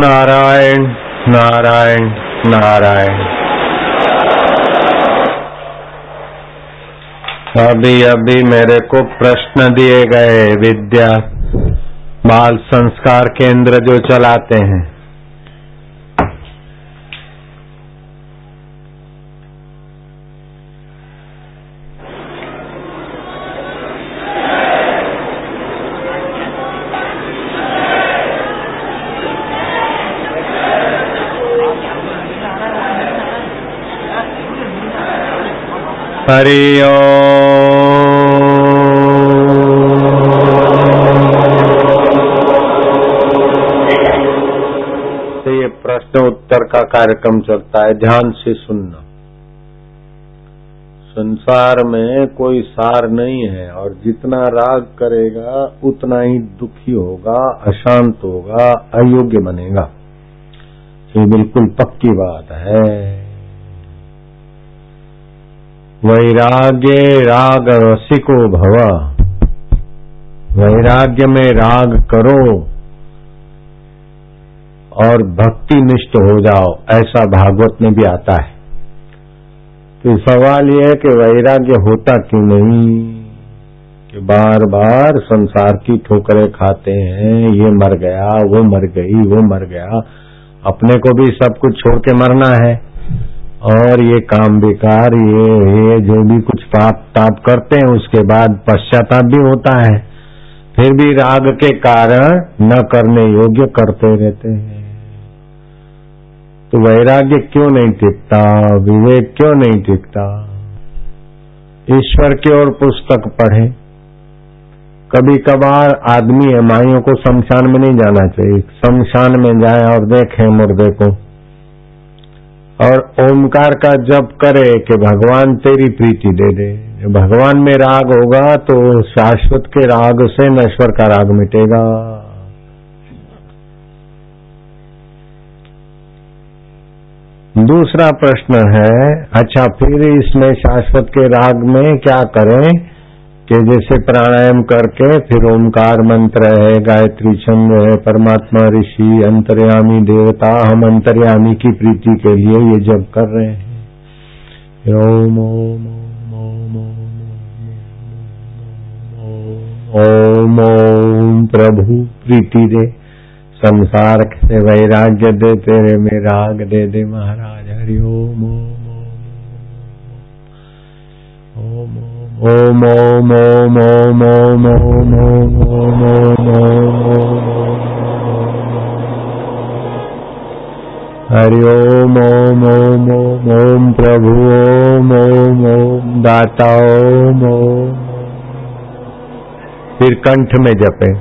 नारायण नारायण नारायण। अभी अभी मेरे को प्रश्न दिए गए, विद्या। बाल संस्कार केंद्र जो चलाते हैं। हरि तो ये प्रश्न उत्तर का कार्यक्रम चलता है, ध्यान से सुनना। संसार में कोई सार नहीं है और जितना राग करेगा, उतना ही दुखी होगा, अशांत होगा, अयोग्य बनेगा। ये बिल्कुल पक्की बात है। वैराग्य राग रसिको भव। वैराग्य में राग करो और भक्ति निष्ठ हो जाओ, ऐसा भागवत में भी आता है। तो सवाल यह है कि वैराग्य होता क्यों नहीं? कि बार बार संसार की ठोकरें खाते हैं, ये मर गया, वो मर गई, वो मर गया, अपने को भी सब कुछ छोड़ के मरना है। और ये काम विकार ये ये जो भी कुछ पाप, ताप करते हैं, उसके बाद पश्चाताप भी होता है। फिर भी राग के कारण न करने योग्य करते रहते हैं। तो वैराग्य क्यों नहीं टिकता? विवेक क्यों नहीं टिकता? ईश्वर की ओर पुस्तक पढ़े। कभी कभार आदमी एमाइयों को शमशान में नहीं जाना चाहिए। शमशान में जाए और देखे मुर्दे को। और ओमकार का जप करे कि भगवान तेरी प्रीति दे दे। भगवान में राग होगा तो शाश्वत के राग से नश्वर का राग मिटेगा। दूसरा प्रश्न है अच्छा फिर इसमें शाश्वत के राग में क्या करें? कि जैसे प्राणायाम करके फिर ओमकार मंत्र है गायत्री छंद है परमात्मा ऋषि अंतर्यामी देवता हम अंतर्यामी की प्रीति के लिए ये जब कर रहे हैं ओम ओम ओम ओम ओम प्रभु प्रीति दे संसार से वैराग्य दे तेरे में राग दे दे महाराज हरि ओम ओम ओम ओम ओम ओम ओम ओम ओम ओम ओम ओम ओम हरि ओम ओम ओम ओम ओम प्रभु ओम ओम ओम दाता ओम ओम फिर कंठ में जपे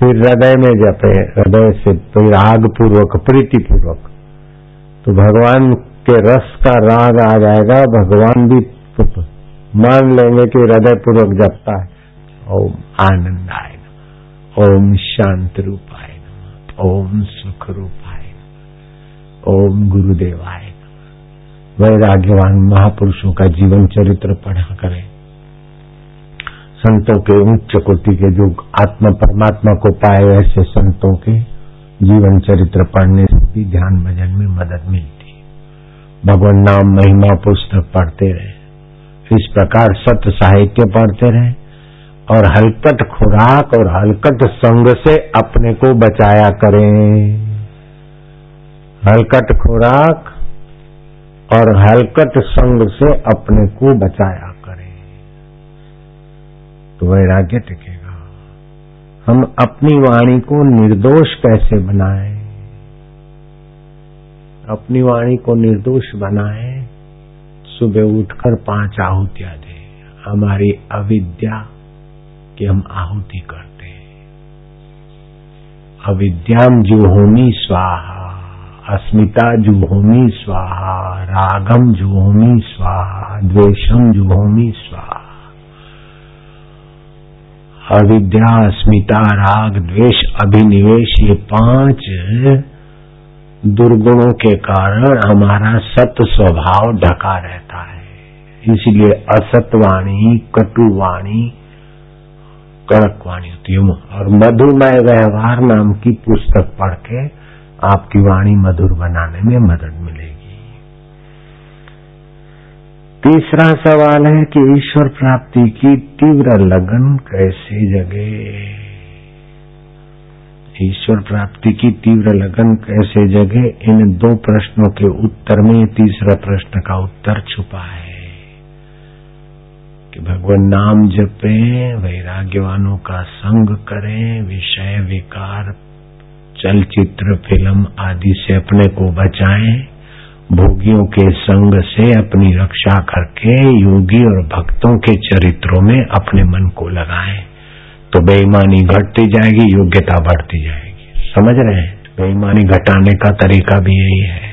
फिर हृदय में जपे हृदय से तो राग पूर्वक प्रीति पूर्वक तो भगवान के रस का राग आ जाएगा, भगवान भी मान लेंगे कि हृदय पूर्वक जपता है। ओम आनंद आय ओम शांत रूपाय ओम सुख रूपाय ओम गुरुदेव गुरुदेवाय वैराग्यवान महापुरुषों का जीवन चरित्र पढ़ा करें। संतों के उच्च कोटि के जो आत्मा परमात्मा को पाए ऐसे संतों के जीवन चरित्र पढ़ने से भी ध्यान भजन में मदद मिलती। भगवान नाम महिमा पुस्तक पढ़ते रहे। इस प्रकार सत्य साहित्य पढ़ते रहे और हलकट खुराक और हलकट संग से अपने को बचाया करें। हलकट खुराक और हलकट संग से अपने को बचाया तो वैराग्य टिकेगा। हम अपनी वाणी को निर्दोष कैसे बनाएँ? अपनी वाणी को निर्दोष बनाएँ, सुबह उठकर पाँच आहुतियाँ दें। हमारी अविद्या की हम आहुति करते हैं। अविद्याम जुहोमी स्वाहा, अस्मिता जुहोमी स्वाहा, रागम जुहोमी स्वाहा, द्वेषम जुहोमी स्वाहा। अविद्या अस्मिता राग द्वेष अभिनिवेश, ये पाँच दुर्गुणों के कारण हमारा सत स्वभाव ढका रहता है। इसलिए असतवाणी, कटुवाणी कड़क वाणी होती है। और मधुमय व्यवहार नाम की पुस्तक पढ़ के आपकी वाणी मधुर बनाने में मदद मिलेगी। तीसरा सवाल है कि ईश्वर प्राप्ति की तीव्र लगन कैसे जगे? ईश्वर प्राप्ति की तीव्र लगन कैसे जगे? इन दो प्रश्नों के उत्तर में तीसरा प्रश्न का उत्तर छुपा है कि भगवान नाम जपे, वैराग्यवानों का संग करें, विषय, विकार, चलचित्र, फ़िल्म आदि से अपने को बचाएँ। भोगियों के संग से अपनी रक्षा करके योगी और भक्तों के चरित्रों में अपने मन को लगाए। तो बेईमानी घटती जाएगी, योग्यता बढ़ती जाएगी। समझ रहे हैं? बेईमानी घटाने का तरीका भी यही है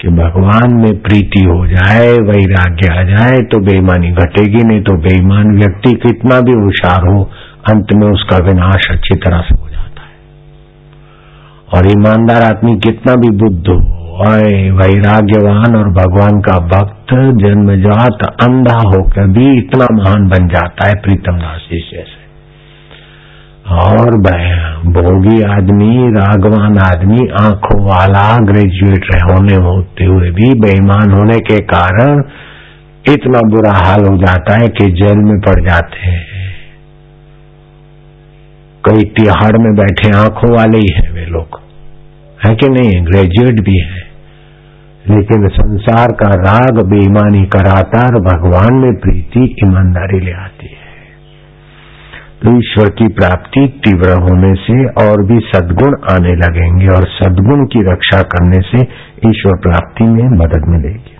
कि भगवान में प्रीति हो जाए, वैराग्य आ जाए तो बेईमानी घटेगी, नहीं तो बेईमान व्यक्ति कितना भी होशियार हो, अंत में उसका विनाश अच्छी तरह से हो जाता है। और ईमानदार आदमी कितना भी बुद्ध हो वैराग्यवान और भगवान का भक्त जन्मजात अंधा होकर भी इतना महान बन जाता है प्रीतम दास जी जैसे और भोगी आदमी, रागवान आदमी, आँखों वाला ग्रेजुएट होने होते हुए भी बेईमान होने के कारण इतना बुरा हाल हो जाता है कि जेल में पड़ जाते हैं। कई तिहाड़ में बैठे आँखों वाले ही हैं वे लोग। है कि नहीं? ग्रेजुएट भी है। लेकिन संसार का राग बेईमानी कराता और भगवान में प्रीति, ईमानदारी ले आती है। तो ईश्वर की प्राप्ति तीव्र होने से और भी सदगुण आने लगेंगे और सदगुण की रक्षा करने से ईश्वर प्राप्ति में मदद मिलेगी।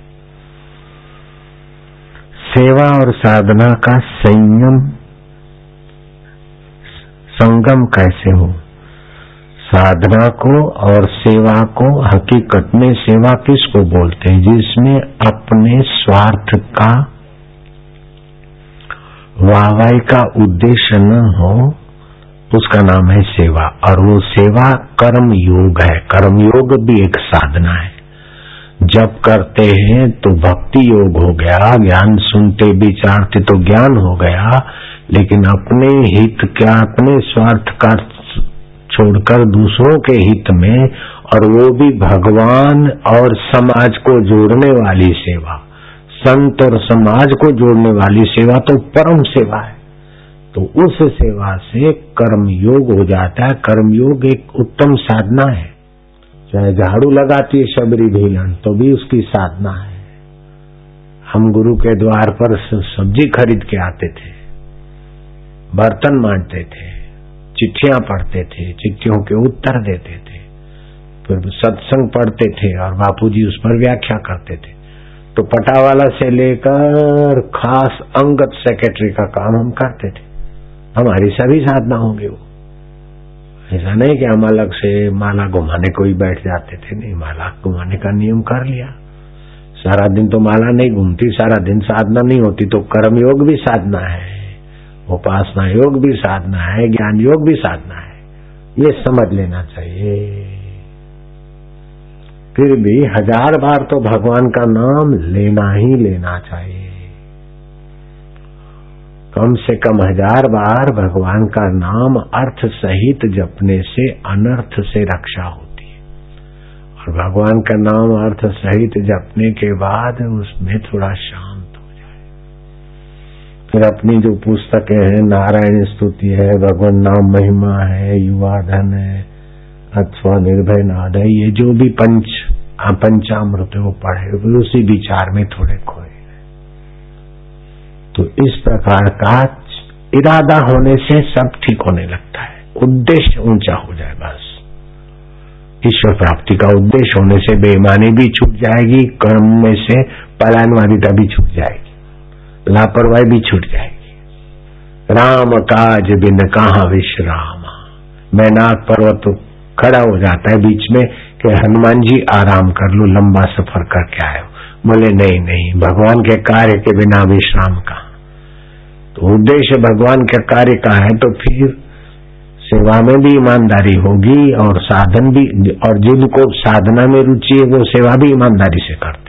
सेवा और साधना का संयम, संगम कैसे हो? साधना को और सेवा को, हकीकत में सेवा किसको बोलते हैं? जिसमें अपने स्वार्थ का, वाहवाही का उद्देश्य न हो, उसका नाम है सेवा। और वो सेवा कर्म योग है। कर्म योग भी एक साधना है। जब करते हैं तो भक्ति योग हो गया, ज्ञान सुनते विचारते तो ज्ञान हो गया, लेकिन अपने हित का, अपने स्वार्थ का छोड़कर दूसरों के हित में, और वो भी भगवान और समाज को जोड़ने वाली सेवा। संत और समाज को जोड़ने वाली सेवा तो परम सेवा है। तो उस सेवा से कर्म योग हो जाता है। कर्म योग एक उत्तम साधना है। चाहे झाड़ू लगाती है शबरी भीलन तो भी उसकी साधना है। हम गुरु के द्वार पर सब्ज़ी खरीद के आते थे, बर्तन मांटते थे। चिट्ठियाँ पढ़ते थे, चिट्ठियों के उत्तर देते थे। फिर सत्संग पढ़ते थे और बापूजी उस पर व्याख्या करते थे। तो पटावाला से लेकर खास अंगत सेक्रेटरी का काम हम करते थे। हमारी सभी साधना होंगे वो। ऐसा नहीं कि हम अलग से माला घुमाने को ही बैठ जाते थे, नहीं, माला घुमाने का नियम कर लिया। सारा दिन तो माला नहीं घूमती, सारा दिन साधना नहीं होती तो कर्म योग भी साधना है। उपासना योग भी साधना है, ज्ञान योग भी साधना है। ये समझ लेना चाहिए। फिर भी हज़ार बार तो भगवान का नाम लेना ही लेना चाहिए। कम से कम हज़ार बार भगवान का नाम अर्थ सहित जपने से अनर्थ से रक्षा होती है। और भगवान का नाम अर्थ सहित जपने के बाद उसमें थोड़ा शांत फिर अपनी जो पुस्तकें हैं, नारायण स्तुति है, भगवान नाम महिमा है, युवा धन है, अथवा निर्भय नाद है, ये जो भी पंच पंचामृत वो पढ़े वो उसी विचार में थोड़े खोए तो इस प्रकार का इरादा होने से सब ठीक होने लगता है। उद्देश्य ऊँचा हो जाए बस। ईश्वर प्राप्ति का उद्देश्य होने से बेईमानी भी छूट जाएगी, कर्म में से पलायनवादिता भी छूट जाएगी। लापरवाही भी छूट जाएगी। राम काज बिन कहा विश्राम। मैनाक पर्वत खड़ा हो जाता है बीच में कि हनुमान जी आराम कर लो, लंबा सफ़र करके आयो बोले, नहीं नहीं, भगवान के कार्य के बिना विश्राम का तो उद्देश्य भगवान के कार्य का है तो फिर सेवा में भी ईमानदारी होगी और साधन भी, और जिनको साधना में रुचि है, वो सेवा भी ईमानदारी से करते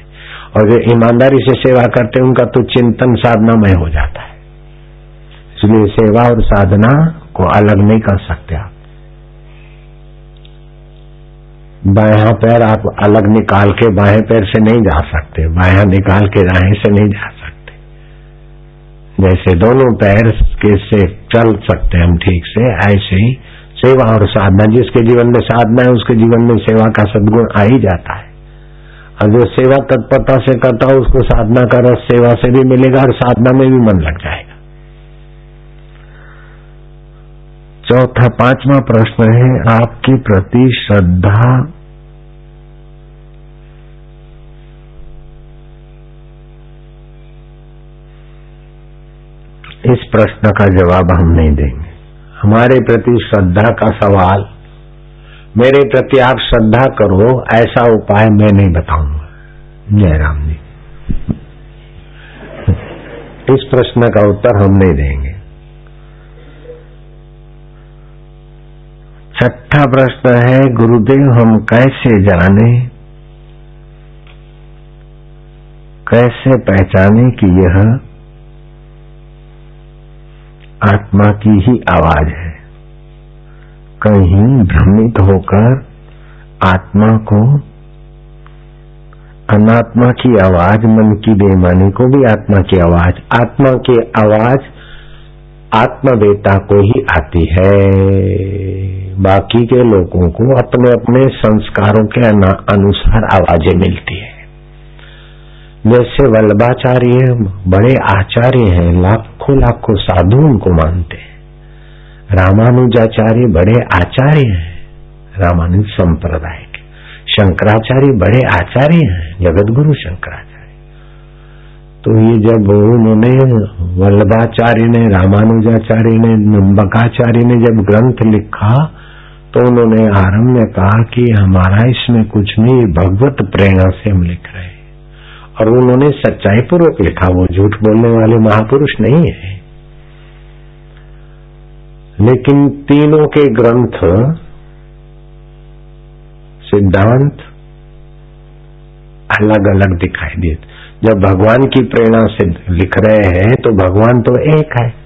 और जो ईमानदारी से सेवा करते हैं, उनका तो चिंतन साधनामय हो जाता है। इसलिए सेवा और साधना को अलग नहीं कर सकते आप। बाया पैर आप अलग निकाल के बाएँ पैर से नहीं जा सकते बाया निकाल के दाएँ से नहीं जा सकते। जैसे दोनों पैर के से चल सकते हम ठीक से, ऐसे ही सेवा और साधना, जिसके जीवन में साधना है, उसके जीवन में सेवा का सदगुण आ ही जाता है। और जो सेवा तत्परता से करता हो, उसको साधना का रस सेवा से भी मिलेगा और साधना में भी मन लग जाएगा। चौथा, पांचवा प्रश्न है, आपकी प्रति श्रद्धा इस प्रश्न का जवाब हम नहीं देंगे। हमारे प्रति श्रद्धा का सवाल मेरे प्रति आप श्रद्धा करो, ऐसा उपाय मैं नहीं बताऊँगा। जयराम जी। इस प्रश्न का उत्तर हम नहीं देंगे। छठा प्रश्न है, गुरुदेव, हम कैसे जाने? कैसे पहचाने कि यह आत्मा की ही आवाज़ है? कहीं भ्रमित होकर आत्मा को, अनात्मा की आवाज़, मन की बेमानी को भी आत्मा की आवाज़, आत्मा की आवाज़ आत्मवेता को ही आती है। बाकी के लोगों को अपने अपने संस्कारों के अनुसार आवाज़ें मिलती है। जैसे वल्लभाचार्य, बड़े आचार्य हैं लाखों लाखों साधु उनको मानते हैं। रामानुजाचार्य बड़े आचार्य हैं, रामानुज संप्रदाय के शंकराचार्य बड़े आचार्य हैं जगत गुरु शंकराचार्य। तो ये जब उन्होंने वल्लभाचार्य ने, रामानुजाचार्य ने, नंबकाचार्य ने जब ग्रंथ लिखा तो उन्होंने आरंभ में कहा कि हमारा इसमें कुछ नहीं, भगवत प्रेरणा से हम लिख रहे हैं। और उन्होंने सच्चाई पूर्वक लिखा, वो झूठ बोलने वाले महापुरुष नहीं है। लेकिन तीनों के ग्रंथ सिद्धांत अलग अलग दिखाई देते जब भगवान की प्रेरणा से लिख रहे हैं तो भगवान तो एक है।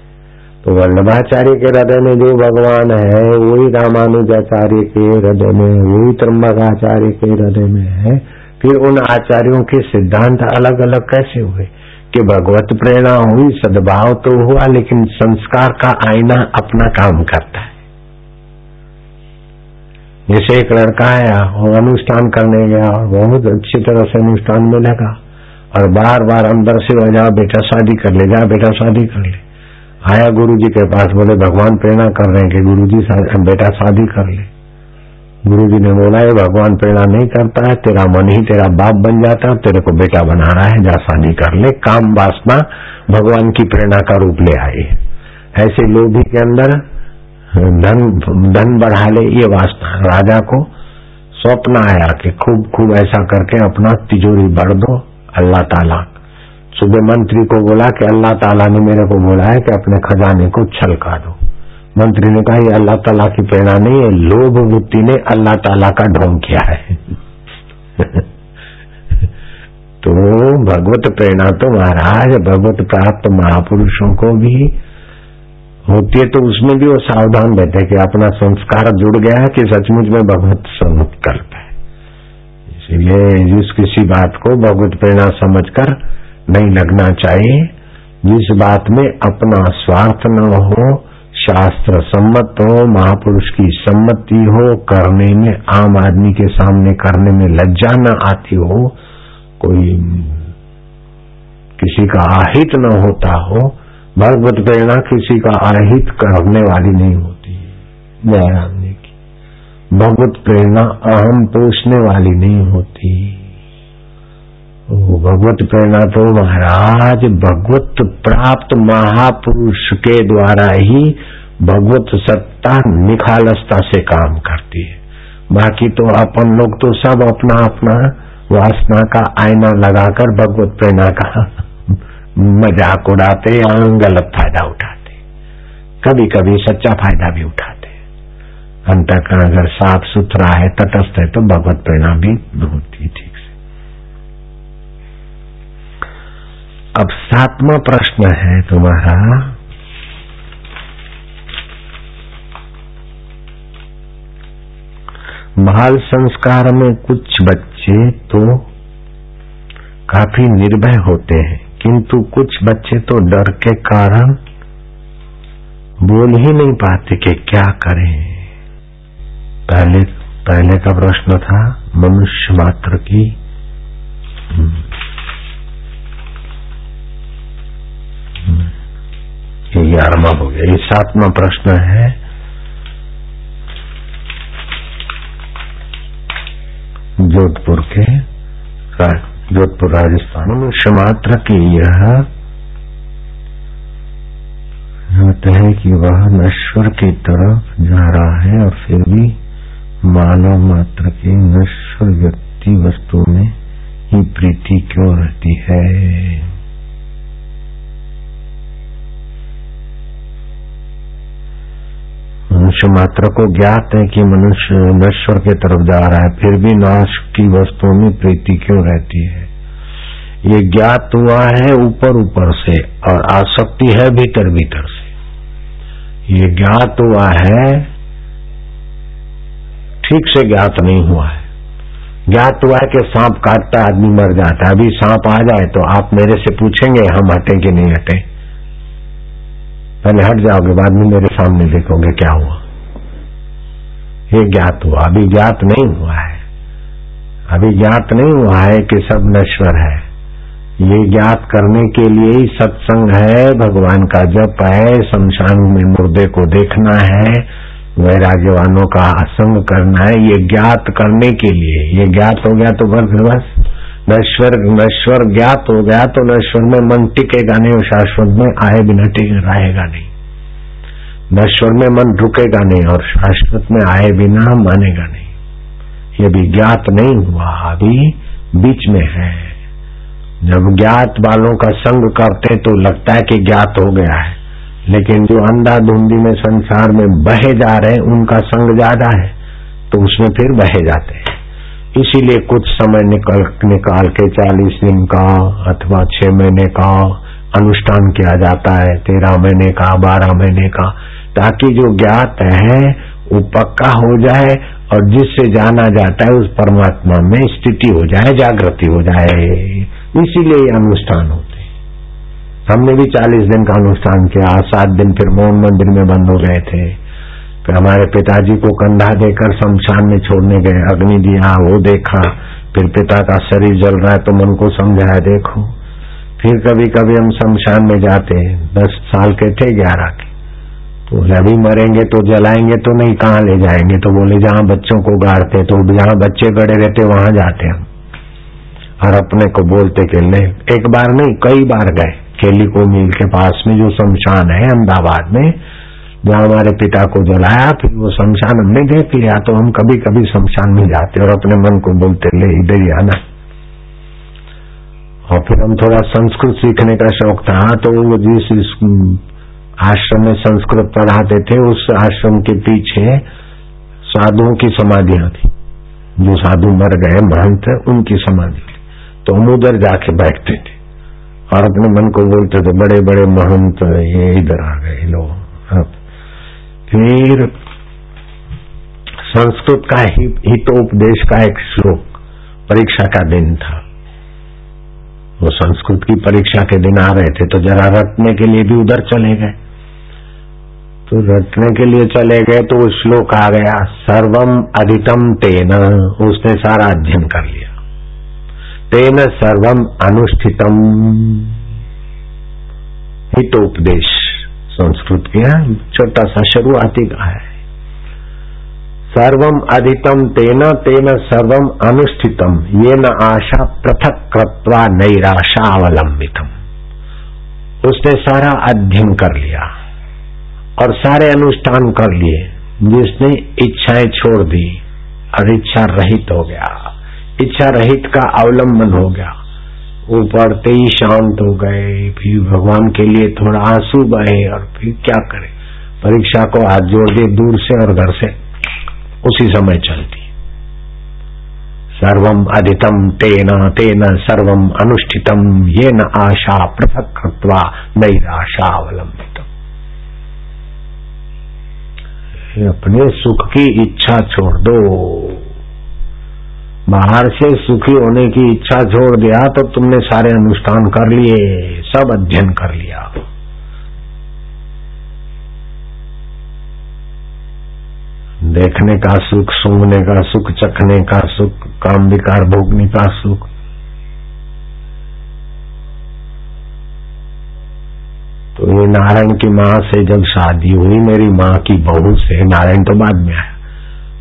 तो वल्लभाचार्य के हृदय में जो भगवान है, वही रामानुजाचार्य के हृदय में, वही त्र्यंबकाचार्य के हृदय में है। फिर उन आचार्यों के सिद्धांत अलग अलग कैसे हुए? कि भगवत प्रेरणा हुई, सद्भाव तो हुआ, लेकिन संस्कार का आईना अपना काम करता है। जैसे एक लड़का आया, वो अनुष्ठान करने गया और बहुत अच्छी तरह से अनुष्ठान में लगा, और बार बार अंदर से जाओ बेटा शादी कर ले, जा, बेटा शादी कर ले। आया गुरु जी के पास, बोले, भगवान प्रेरणा कर रहे हैं कि गुरु जी बेटा शादी कर ले। गुरु जी ने बोला, है भगवान प्रेरणा नहीं करता है, तेरा मन ही तेरा बाप बन जाता है, तेरे को बेटा बना रहा है जा शादी कर ले, काम वासना भगवान की प्रेरणा का रूप ले आई ऐसे लोभी के अंदर धन धन बढ़ा ले ये वासना। राजा को स्वप्न आया कि खूब खूब ऐसा करके अपना तिजोरी बढ़ दो, अल्लाह ताला। सुबह मंत्री को बोला कि अल्लाह ताला ने मेरे को बोला है कि अपने खजाने को छलका दो। मंत्री ने कहा, ये अल्लाह ताला की प्रेरणा नहीं है, लोभ वृत्ति ने अल्लाह ताला का ढोंग किया है। तो भगवत प्रेरणा तो महाराज, भगवत प्राप्त महापुरुषों को भी होती है तो उसमें भी वो सावधान रहते कि अपना संस्कार जुड़ गया है कि सचमुच में भगवत संकल्प है। इसलिए जिस किसी बात को भगवत प्रेरणा समझकर नहीं लगना चाहिए, जिस बात में अपना स्वार्थ न हो शास्त्र सम्मत हो महापुरुष की सम्मति हो करने में आम आदमी के सामने करने में लज्जा न आती हो, कोई किसी का आहित न होता हो, भगवत प्रेरणा किसी का आहित करने वाली नहीं होती जयराम जी की। भगवत प्रेरणा अहम पोषने वाली नहीं होती। भगवत प्रेरणा तो महाराज, भगवत प्राप्त महापुरुष के द्वारा ही भगवत सत्ता निखालसता से काम करती है। बाकी तो अपन लोग तो सब अपना अपना वासना का आईना लगाकर भगवत प्रेरणा का मज़ाक उड़ाते या गलत फ़ायदा उठाते। कभी कभी सच्चा फ़ायदा भी उठाते। अंतकरण अगर साफ़ सुथरा है, तटस्थ है तो भगवत प्रेरणा भी होती ठीक से। अब सातवा प्रश्न है तुम्हारा बाल संस्कार में कुछ बच्चे तो काफ़ी निर्भय होते हैं, किंतु कुछ बच्चे तो डर के कारण बोल ही नहीं पाते कि क्या करें। पहले पहले का प्रश्न था मनुष्य मात्र की। हम्म। ये ग्यारहवा हो गया। ये सातवा प्रश्न है। जोधपुर के जोधपुर राजस्थान में मात्र की यह है कि वह नश्वर की तरफ़ जा रहा है और फिर भी मानव मात्र के नश्वर व्यक्ति वस्तु में ही प्रीति क्यों रहती है? मनुष्य मात्र को ज्ञात है कि मनुष्य नश्वर की तरफ़ जा रहा है, फिर भी नाश की वस्तुओं में प्रीति क्यों रहती है? ये ज्ञात हुआ है ऊपर ऊपर से और आसक्ति है भीतर भीतर से। ये ज्ञात हुआ है, ठीक से ज्ञात नहीं हुआ है। ज्ञात हुआ है कि सांप काटता, आदमी मर जाता है। अभी सांप आ जाए तो आप मेरे से पूछेंगे, हम हटे कि नहीं हटे। पहले हट जाओगे, बाद में मेरे सामने देखोगे क्या हुआ। ये ज्ञात हुआ, अभी ज्ञात नहीं हुआ है। अभी ज्ञात नहीं हुआ है कि सब नश्वर है। ये ज्ञात करने के लिए ही सत्संग है, भगवान का जप है, शमशान में मुर्दे को देखना है, वैराग्यवानों का असंग करना है। ये ज्ञात करने के लिए, ये ज्ञात हो गया तो बस बस। नश्वर नश्वर ज्ञात हो गया तो नश्वर में मन टिकेगा नहीं और शाश्वत में आए बिना टिक रहेगा नहीं। नश्वर में मन रुकेगा नहीं और शाश्वत में आए बिना मानेगा नहीं। ये भी ज्ञात नहीं हुआ, अभी बीच में है। जब ज्ञात वालों का संग करते तो लगता है कि ज्ञात हो गया है। लेकिन जो अंधा धुंधी में संसार में बहे जा रहे हैं, उनका संग ज़्यादा है तो उसमें फिर बहे जाते हैं। इसीलिए कुछ समय निकल, निकाल के चालीस दिन का अथवा छह महीने का अनुष्ठान किया जाता है, तेरह महीने का, बारह महीने का, ताकि जो ज्ञात है, वो पक्का हो जाए और जिससे जाना जाता है, उस परमात्मा में स्थिति हो जाए, जागृति हो जाए। इसीलिए ये अनुष्ठान होते हमने भी चालीस दिन का अनुष्ठान किया, सात दिन फिर मोहन मंदिर में बंद हो गए थे। हमारे पिताजी को कंधा देकर शमशान में छोड़ने गए, अग्नि दिया, वो देखा, फिर पिता का शरीर जल रहा है तो मन को समझाया, देखो। फिर कभी कभी हम शमशान में जाते दस साल के थे ग्यारह के। तो अभी मरेंगे तो जलाएँगे तो नहीं, कहाँ ले जाएँगे? तो बोले, जहाँ बच्चों को गाड़ते तो जहाँ बच्चे गड़े रहते वहाँ जाते हम। और अपने को बोलते कि, ले, एक बार नहीं, कई बार गए, केली को मील के पास में, जो शमशान है, अहमदाबाद में जहाँ हमारे पिता को जलाया, फिर वो शमशान हमने देख लिया तो हम कभी कभी शमशान में जाते और अपने मन को बोलते, ले, इधर ही आना। और फिर हम थोड़ा संस्कृत सीखने का शौक था तो वो जिस आश्रम में संस्कृत पढ़ाते थे, उस आश्रम के पीछे साधुओं की समाधियाँ थी। जो साधु मर गए, महंत, उनकी समाधि थी। तो हम उधर जाके बैठते थे और अपने मन को बोलते थे बड़े बड़े महंत, ये इधर आ गए लोग फिर संस्कृत का हितोपदेश का एक श्लोक परीक्षा का दिन था। वो संस्कृत की परीक्षा के दिन आ रहे थे तो जरा रटने के लिए भी उधर चले गए। तो रटने के लिए चले गए तो वो श्लोक आ गया, सर्वम अधितम तेन। उसने सारा अध्ययन कर लिया। तेन सर्वम अनुष्ठितम। हितोपदेश। संस्कृत के छोटा सा शुरुआती का है। सर्वम अधितम तेना तेना सर्वम अनुष्ठितम ये न आशा पृथक कृत्वा नैराशा अवलंबितम उसने सारा अध्ययन कर लिया और सारे अनुष्ठान कर लिए, जिसने इच्छाएँ छोड़ दी। और इच्छा रहित हो गया। इच्छा रहित का अवलंबन हो गया। वो पढ़ते ही शांत हो गए, फिर भगवान के लिए थोड़ा आँसू बहे और फिर क्या करे? परीक्षा को हाथ जोड़ दिए दूर से और घर से। उसी समय चलती। सर्वम अधितम तेन तेन सर्वम अनुष्ठितम ये न आशा पृथक कृत्वा नैराशा अवलंबित अपने सुख की इच्छा छोड़ दो। बाहर से सुखी होने की इच्छा छोड़ दिया तो तुमने सारे अनुष्ठान कर लिए, सब अध्ययन कर लिया। देखने का सुख, सूंघने का सुख, चखने का सुख, काम विकार भोगने का सुख। तो ये नारायण की माँ से जब शादी हुई, मेरी माँ की बहू से, नारायण तो बाद में आया।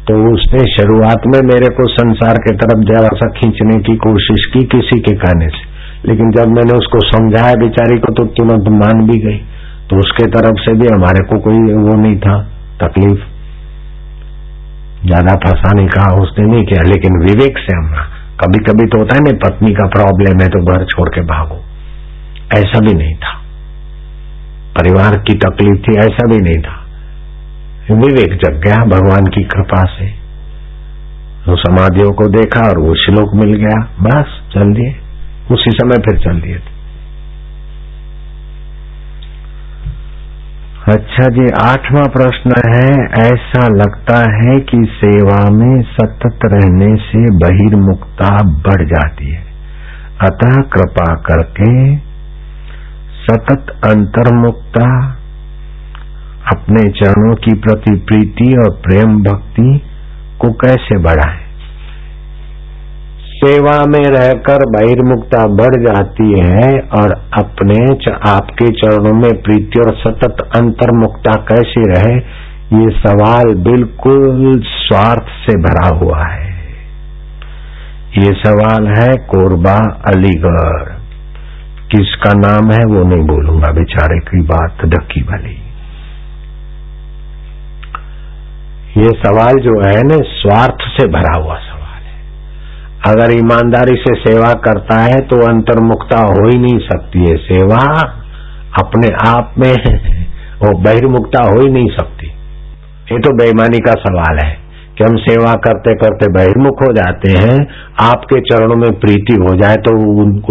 तो उसने शुरुआत में मेरे को संसार के तरफ़ जरा सा खींचने की कोशिश की किसी के कहने से। लेकिन जब मैंने उसको समझाया, बेचारी को तो तुरंत मान भी गई। तो उसके तरफ़ से भी हमारे को कोई वो नहीं था, तकलीफ़। ज़्यादा फंसाने का उसने नहीं किया, लेकिन विवेक से हम कभी कभी तो होता है ना, पत्नी का प्रॉब्लम है तो घर छोड़ के भागो। ऐसा भी नहीं था। परिवार की तकलीफ़ थी, ऐसा भी नहीं था। विवेक जग गया भगवान की कृपा से। तो समाधियों को देखा और वो श्लोक मिल गया। बस, चल दिए। उसी समय फिर चल दिए अच्छा जी, आठवां प्रश्न है, ऐसा लगता है कि सेवा में सतत रहने से बहिर्मुक्ता बढ़ जाती है। अतः कृपा करके सतत अंतर्मुक्ता अपने चरणों की प्रति प्रीति और प्रेम भक्ति को कैसे बढ़ाए? सेवा में रहकर बहिर्मुक्ता बढ़ जाती है और अपने आपके चरणों में प्रीति और सतत अंतर्मुक्ता कैसी रहे, ये सवाल बिल्कुल स्वार्थ से भरा हुआ है। ये सवाल है कोरबा, अलीगढ़। किसका नाम है वो नहीं बोलूँगा बेचारे की बात ढकी वाली ये सवाल जो है ना, स्वार्थ से भरा हुआ सवाल है। अगर ईमानदारी से सेवा करता है तो अंतर्मुखता हो ही नहीं सकती है। सेवा अपने आप में वो बहिर्मुखता हो ही नहीं सकती। ये तो बेईमानी का सवाल है कि हम सेवा करते करते बहिर्मुख हो जाते हैं, आपके चरणों में प्रीति हो जाए तो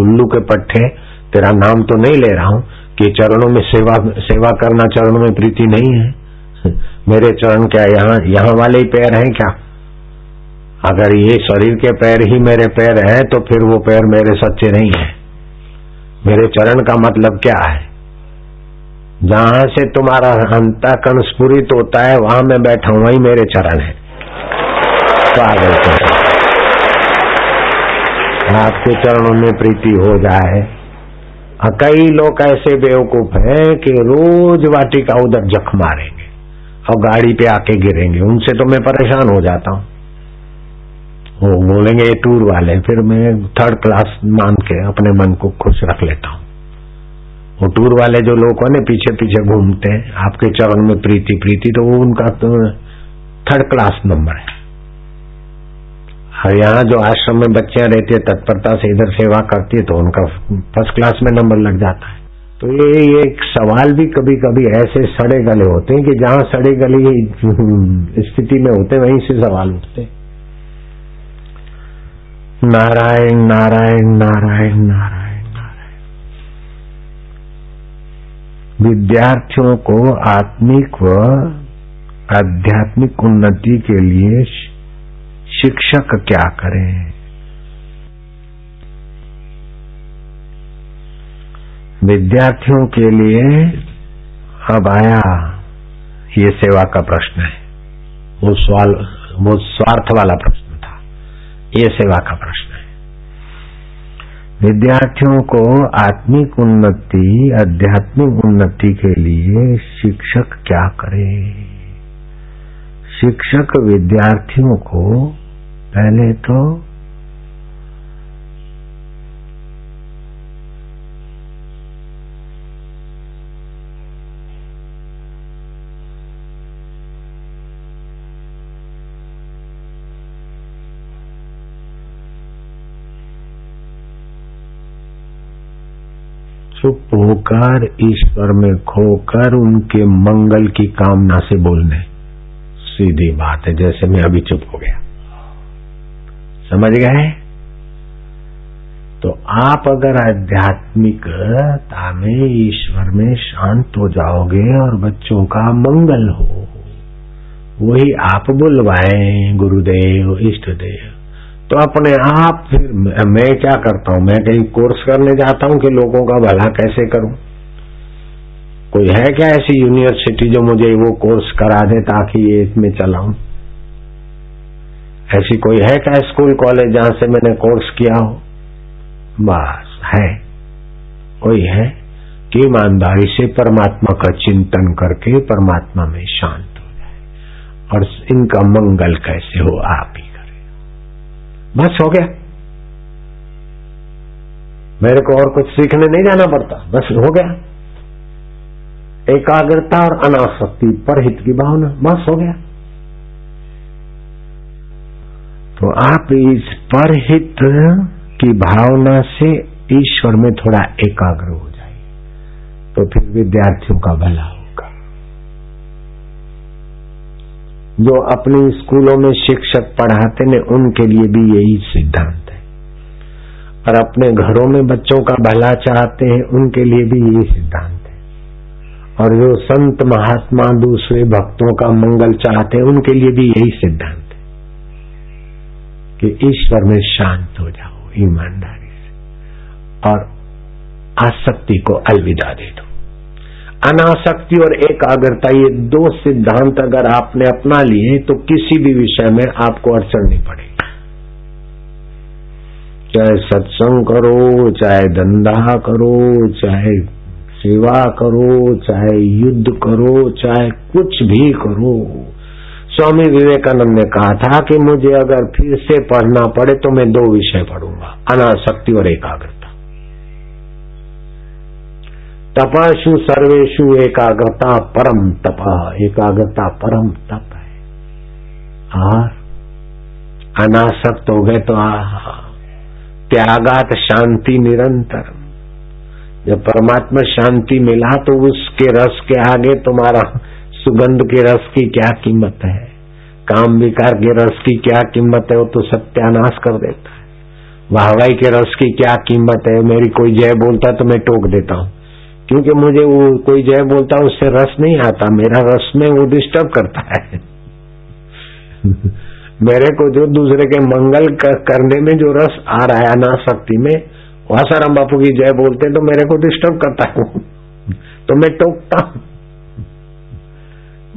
उल्लू के पट्टे तेरा नाम तो नहीं ले रहा हूँ कि चरणों में सेवा सेवा करना चरणों में प्रीति नहीं है। मेरे चरण क्या यहाँ यहाँ वाले ही पैर हैं क्या? अगर ये शरीर के पैर ही मेरे पैर हैं तो फिर वो पैर मेरे सच्चे नहीं है। मेरे चरण का मतलब क्या है? जहाँ से तुम्हारा अंताकरण स्फुरित होता है, वहाँ मैं बैठा हूँ, वही मेरे चरण है। तो आपके चरणों में प्रीति हो जाए। कई लोग ऐसे बेवकूफ़ हैं कि रोज वाटिका उधर जख मारेंगे। और गाड़ी पे आके गिरेंगे। उनसे तो मैं परेशान हो जाता हूँ। वो बोलेंगे, ये टूर वाले फिर मैं थर्ड क्लास मान के अपने मन को खुश रख लेता हूँ। वो टूर वाले जो लोग हैं पीछे पीछे घूमते हैं। आपके चरण में प्रीति प्रीति तो वो उनका तो थर्ड क्लास नंबर है। और यहाँ जो आश्रम में बच्चियाँ रहती है, तत्परता से इधर सेवा करती है तो उनका फ़र्स्ट क्लास में नंबर लग जाता है। तो ये एक सवाल भी कभी कभी ऐसे सड़े गले होते हैं कि जहाँ सड़े गले स्थिति में होते वहीं से सवाल उठते नारायण नारायण नारायण नारायण नारायण। विद्यार्थियों को आत्मिक व आध्यात्मिक उन्नति के लिए शिक्षक क्या करें? विद्यार्थियों के लिए अब आया ये सेवा का प्रश्न है। वो सवाल, वो स्वार्थ वाला प्रश्न था। ये सेवा का प्रश्न है। विद्यार्थियों को आत्मिक उन्नति, आध्यात्मिक उन्नति के लिए शिक्षक क्या करे? शिक्षक विद्यार्थियों को पहले तो चुप होकर ईश्वर में खोकर उनके मंगल की कामना से बोलने। सीधी बात है, जैसे मैं अभी चुप हो गया। समझ गए? तो आप अगर आध्यात्मिकता में ईश्वर में शांत हो जाओगे और बच्चों का मंगल हो, वही आप बुलवाए, गुरुदेव इष्ट देव तो अपने आप फिर मैं क्या करता हूँ? मैं कहीं कोर्स करने जाता हूँ कि लोगों का भला कैसे करूँ? कोई है क्या ऐसी यूनिवर्सिटी जो मुझे वो कोर्स करा दे ताकि ये इसमें चलाऊं? ऐसी कोई है क्या स्कूल कॉलेज जहाँ से मैंने कोर्स किया हो? बस, है। कोई है? कि ईमानदारी से परमात्मा का चिंतन करके परमात्मा में शांत हो जाए। और इनका मंगल कैसे हो आप ही? बस हो गया। मेरे को और कुछ सीखने नहीं जाना पड़ता, बस हो गया। एकाग्रता और अनासक्ति पर हित की भावना, बस हो गया। तो आप इस परहित की भावना से ईश्वर में थोड़ा एकाग्र हो जाए तो फिर विद्यार्थियों का भला होगा जो अपने स्कूलों में शिक्षक पढ़ाते ने उनके लिए भी यही सिद्धांत है। और अपने घरों में बच्चों का भला चाहते हैं, उनके लिए भी यही सिद्धांत है। और जो संत महात्मा दूसरे भक्तों का मंगल चाहते हैं, उनके लिए भी यही सिद्धांत है कि ईश्वर में शांत हो जाओ, ईमानदारी से। और आसक्ति को अलविदा दे दो। अनासक्ति और एकाग्रता, ये दो सिद्धांत अगर आपने अपना लिए तो किसी भी विषय में आपको अड़चन नहीं पड़ेगी। चाहे सत्संग करो, चाहे धंधा करो, चाहे सेवा करो, चाहे युद्ध करो, चाहे कुछ भी करो। स्वामी विवेकानंद ने कहा था कि मुझे अगर फिर से पढ़ना पड़े तो मैं दो विषय पढ़ूँगा अनाशक्ति और एकाग्रता। तपाशु सर्वेशु एकाग्रता परम तप। एकाग्रता परम तप है। और अनासक्त हो गए तो त्यागात शांति निरंतर जब परमात्मा शांति मिला तो उसके रस के आगे तुम्हारा सुगंध के रस की क्या कीमत है? काम विकार के रस की क्या कीमत है? वो तो सत्यानाश कर देता है। वाहवाई के रस की क्या कीमत है? मेरी कोई जय बोलता है तो मैं टोक देता हूँ। क्योंकि मुझे वो कोई जय बोलता है, उससे रस नहीं आता। मेरा रस में वो डिस्टर्ब करता है। मेरे को जो दूसरे के मंगल करने में जो रस आ रहा है अनाशक्ति में वासाराम बापू की जय बोलते तो मेरे को डिस्टर्ब करता है तो मैं टोकता हूँ।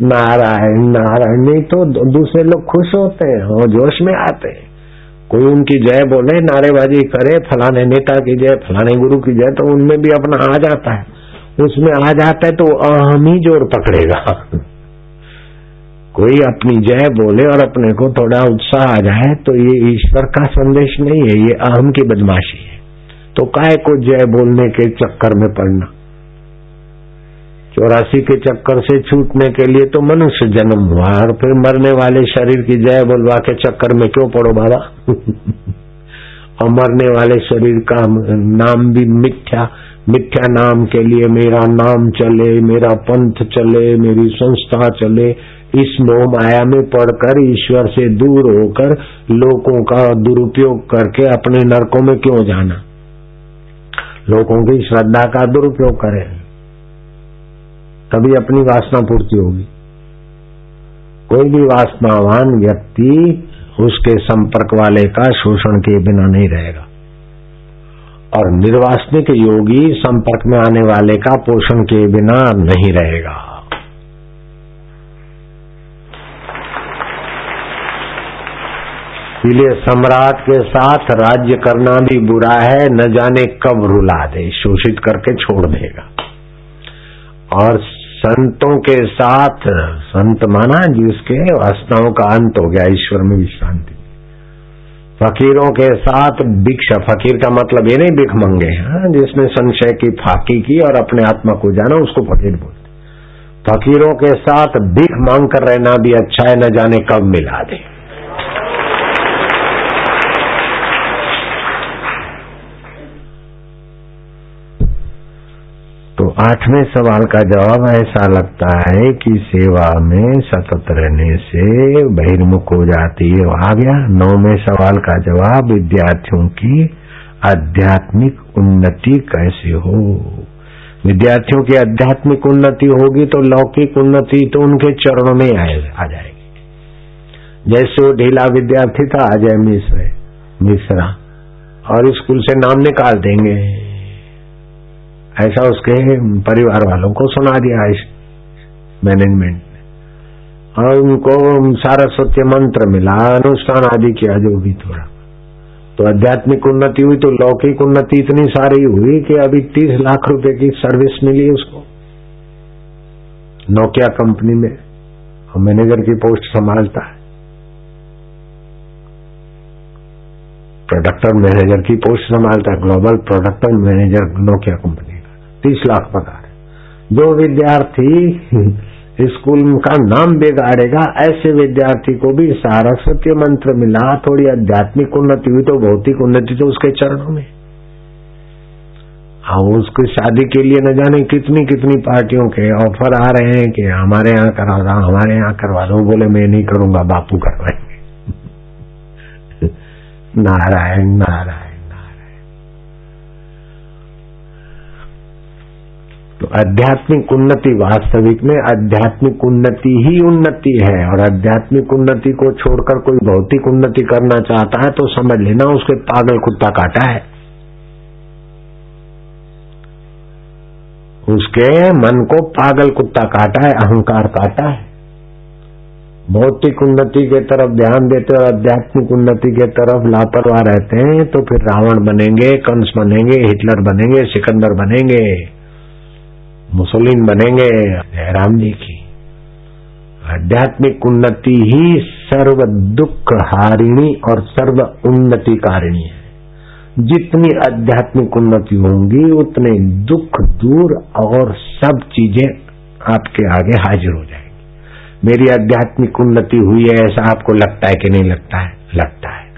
नारायण नारायण, नहीं तो दूसरे लोग खुश होते हैं और जोश में आते हैं। कोई उनकी जय बोले, नारेबाजी करे, फलाने नेता की जय, फलाने गुरु की जय तो उनमें भी अपना आ जाता है। उसमें आ जाता है तो अहम ही ज़ोर पकड़ेगा। कोई अपनी जय बोले और अपने को थोड़ा उत्साह आ जाए तो ये ईश्वर का संदेश नहीं है, ये अहम की बदमाशी है। तो काय को जय बोलने के चक्कर में पड़ना? चौरासी के चक्कर से छूटने के लिए तो मनुष्य जन्म हुआ, और फिर मरने वाले शरीर की जय बोलवा के चक्कर में क्यों पड़ो बाबा? और मरने वाले शरीर का नाम भी मिथ्या मिथ्या नाम के लिए मेरा नाम चले, मेरा पंथ चले, मेरी संस्था चले, इस मोह माया में पढ़कर ईश्वर से दूर होकर, लोगों का दुरुपयोग करके अपने नरकों में क्यों जाना? लोगों की श्रद्धा का दुरुपयोग करें। तभी अपनी वासना पूर्ति होगी। कोई भी वासनावान व्यक्ति उसके संपर्क वाले का शोषण के बिना नहीं रहेगा। और निर्वासनिक योगी संपर्क में आने वाले का पोषण के बिना नहीं रहेगा। इसलिए सम्राट के साथ राज्य करना भी बुरा है, न जाने कब रुला दे, शोषित करके छोड़ देगा। और संतों के साथ, संत माना जिसके वासनाओं का अंत हो गया, ईश्वर में विश्रांति फकीरों के साथ भिक्षा। फकीर का मतलब ये नहीं भिख मंगे हैं जिसने संशय की, फाकी की और अपने आत्मा को जाना, उसको फकीर बोलते फकीरों के साथ भिख मांग कर रहना भी अच्छा है, न जाने कब मिला दे। आठवें सवाल का जवाब ऐसा लगता है कि सेवा में सतत रहने से बहिर्मुख हो जाती है। आ गया नौवें सवाल का जवाब, विद्यार्थियों की आध्यात्मिक उन्नति कैसे हो? विद्यार्थियों की आध्यात्मिक उन्नति होगी तो लौकिक उन्नति तो उनके चरणों में आ जाएगी। जैसे वो ढीला विद्यार्थी था अजय मिश्र मिश्रा। और स्कूल से नाम निकाल देंगे। ऐसा उसके परिवार वालों को सुना दिया इस मैनेजमेंट ने। और उनको सारस्वत्य मंत्र मिला, अनुष्ठान आदि किया जो भी थोड़ा। तो आध्यात्मिक उन्नति हुई तो लौकिक उन्नति इतनी सारी हुई कि अभी तीस लाख रुपए की सर्विस मिली उसको। नोकिया कंपनी में, और मैनेजर की पोस्ट संभालता है। प्रोडक्टर मैनेजर की पोस्ट संभालता है global product manager Nokia company तीस लाख पगार। जो विद्यार्थी स्कूल का नाम बिगाड़ेगा, ऐसे विद्यार्थी को भी सारस्वती मंत्र मिला, थोड़ी आध्यात्मिक उन्नति हुई तो भौतिक उन्नति तो उसके चरणों में। हाँ उसकी शादी के लिए न जाने कितनी कितनी पार्टियों के ऑफ़र आ रहे हैं कि हमारे यहाँ करा दो हमारे यहाँ करवा दो, बोले मैं नहीं करूँगा, बापू करवाएँगे। नारायण नारायण तो आध्यात्मिक उन्नति वास्तविक में आध्यात्मिक उन्नति ही उन्नति है, और आध्यात्मिक उन्नति को छोड़कर कोई भौतिक उन्नति करना चाहता है तो समझ लेना, उसके पागल कुत्ता काटा है। उसके मन को पागल कुत्ता काटा है, अहंकार काटा है। भौतिक उन्नति के तरफ़ ध्यान देते और आध्यात्मिक उन्नति के तरफ़ लापरवाह रहते हैं तो फिर रावण बनेंगे, कंस बनेंगे, हिटलर बनेंगे, सिकंदर बनेंगे। मुसलिन बनेंगे, जयराम जी की। आध्यात्मिक उन्नति ही सर्व दुख हारिणी और सर्व उन्नति कारिणी है। जितनी आध्यात्मिक उन्नति होंगी, उतने दुख दूर और सब चीज़ें आपके आगे हाजिर हो जाएँगी। मेरी आध्यात्मिक उन्नति हुई है, ऐसा आपको लगता है कि नहीं लगता है? लगता है।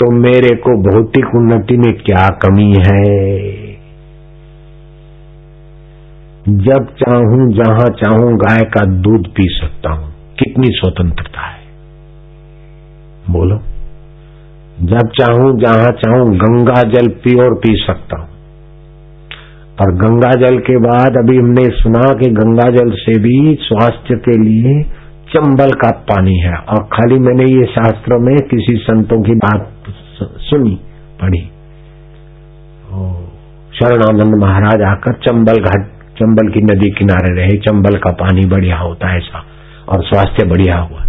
तो मेरे को भौतिक उन्नति में क्या कमी है? जब चाहूँ, जहाँ चाहूँ, गाय का दूध पी सकता हूँ। कितनी स्वतंत्रता है। बोलो। जब चाहूँ, जहाँ चाहूँ, गंगा जल प्योर पी सकता हूँ। और गंगा जल के बाद अभी हमने सुना कि गंगा जल से भी स्वास्थ्य के लिए चंबल का पानी है। और खाली मैंने ये शास्त्र में किसी संतों की बात सुनी, पढ़ी। शरणानंद महाराज आकर चंबल घाट चंबल की नदी किनारे रहे, चंबल का पानी बढ़िया होता है ऐसा, और स्वास्थ्य बढ़िया हुआ।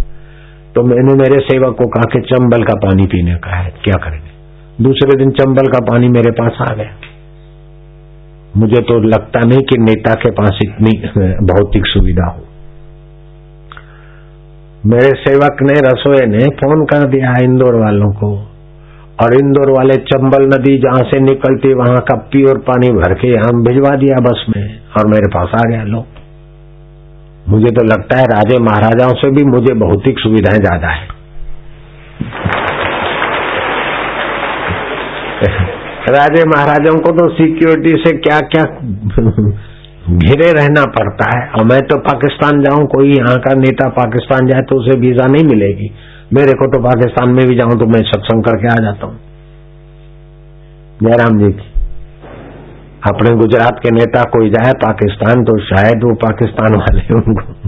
तो मैंने मेरे सेवक को कहा कि चंबल का पानी पीने का है, क्या करेंगे? दूसरे दिन चंबल का पानी मेरे पास आ गया। मुझे तो लगता नहीं कि नेता के पास इतनी भौतिक सुविधा हो। मेरे सेवक ने रसोई ने फ़ोन कर दिया इंदौर वालों को। और इंदौर वाले चंबल नदी जहाँ से निकलती, वहाँ का प्योर पानी भर के हम भिजवा दिया बस में और मेरे पास आ गया लो मुझे तो लगता है राजे महाराजाओं से भी मुझे भौतिक सुविधाएँ ज़्यादा है। राजे महाराजाओं को तो सिक्योरिटी से क्या क्या घिरे रहना पड़ता है। और मैं तो पाकिस्तान जाऊँ, कोई यहाँ का नेता पाकिस्तान जाए तो उसे वीज़ा नहीं मिलेगी। मेरे को तो पाकिस्तान में भी जाऊँ तो मैं सत्संग करके आ जाता हूँ। जयराम जी की। अपने गुजरात के नेता कोई जाए पाकिस्तान तो शायद वो पाकिस्तान वाले उनको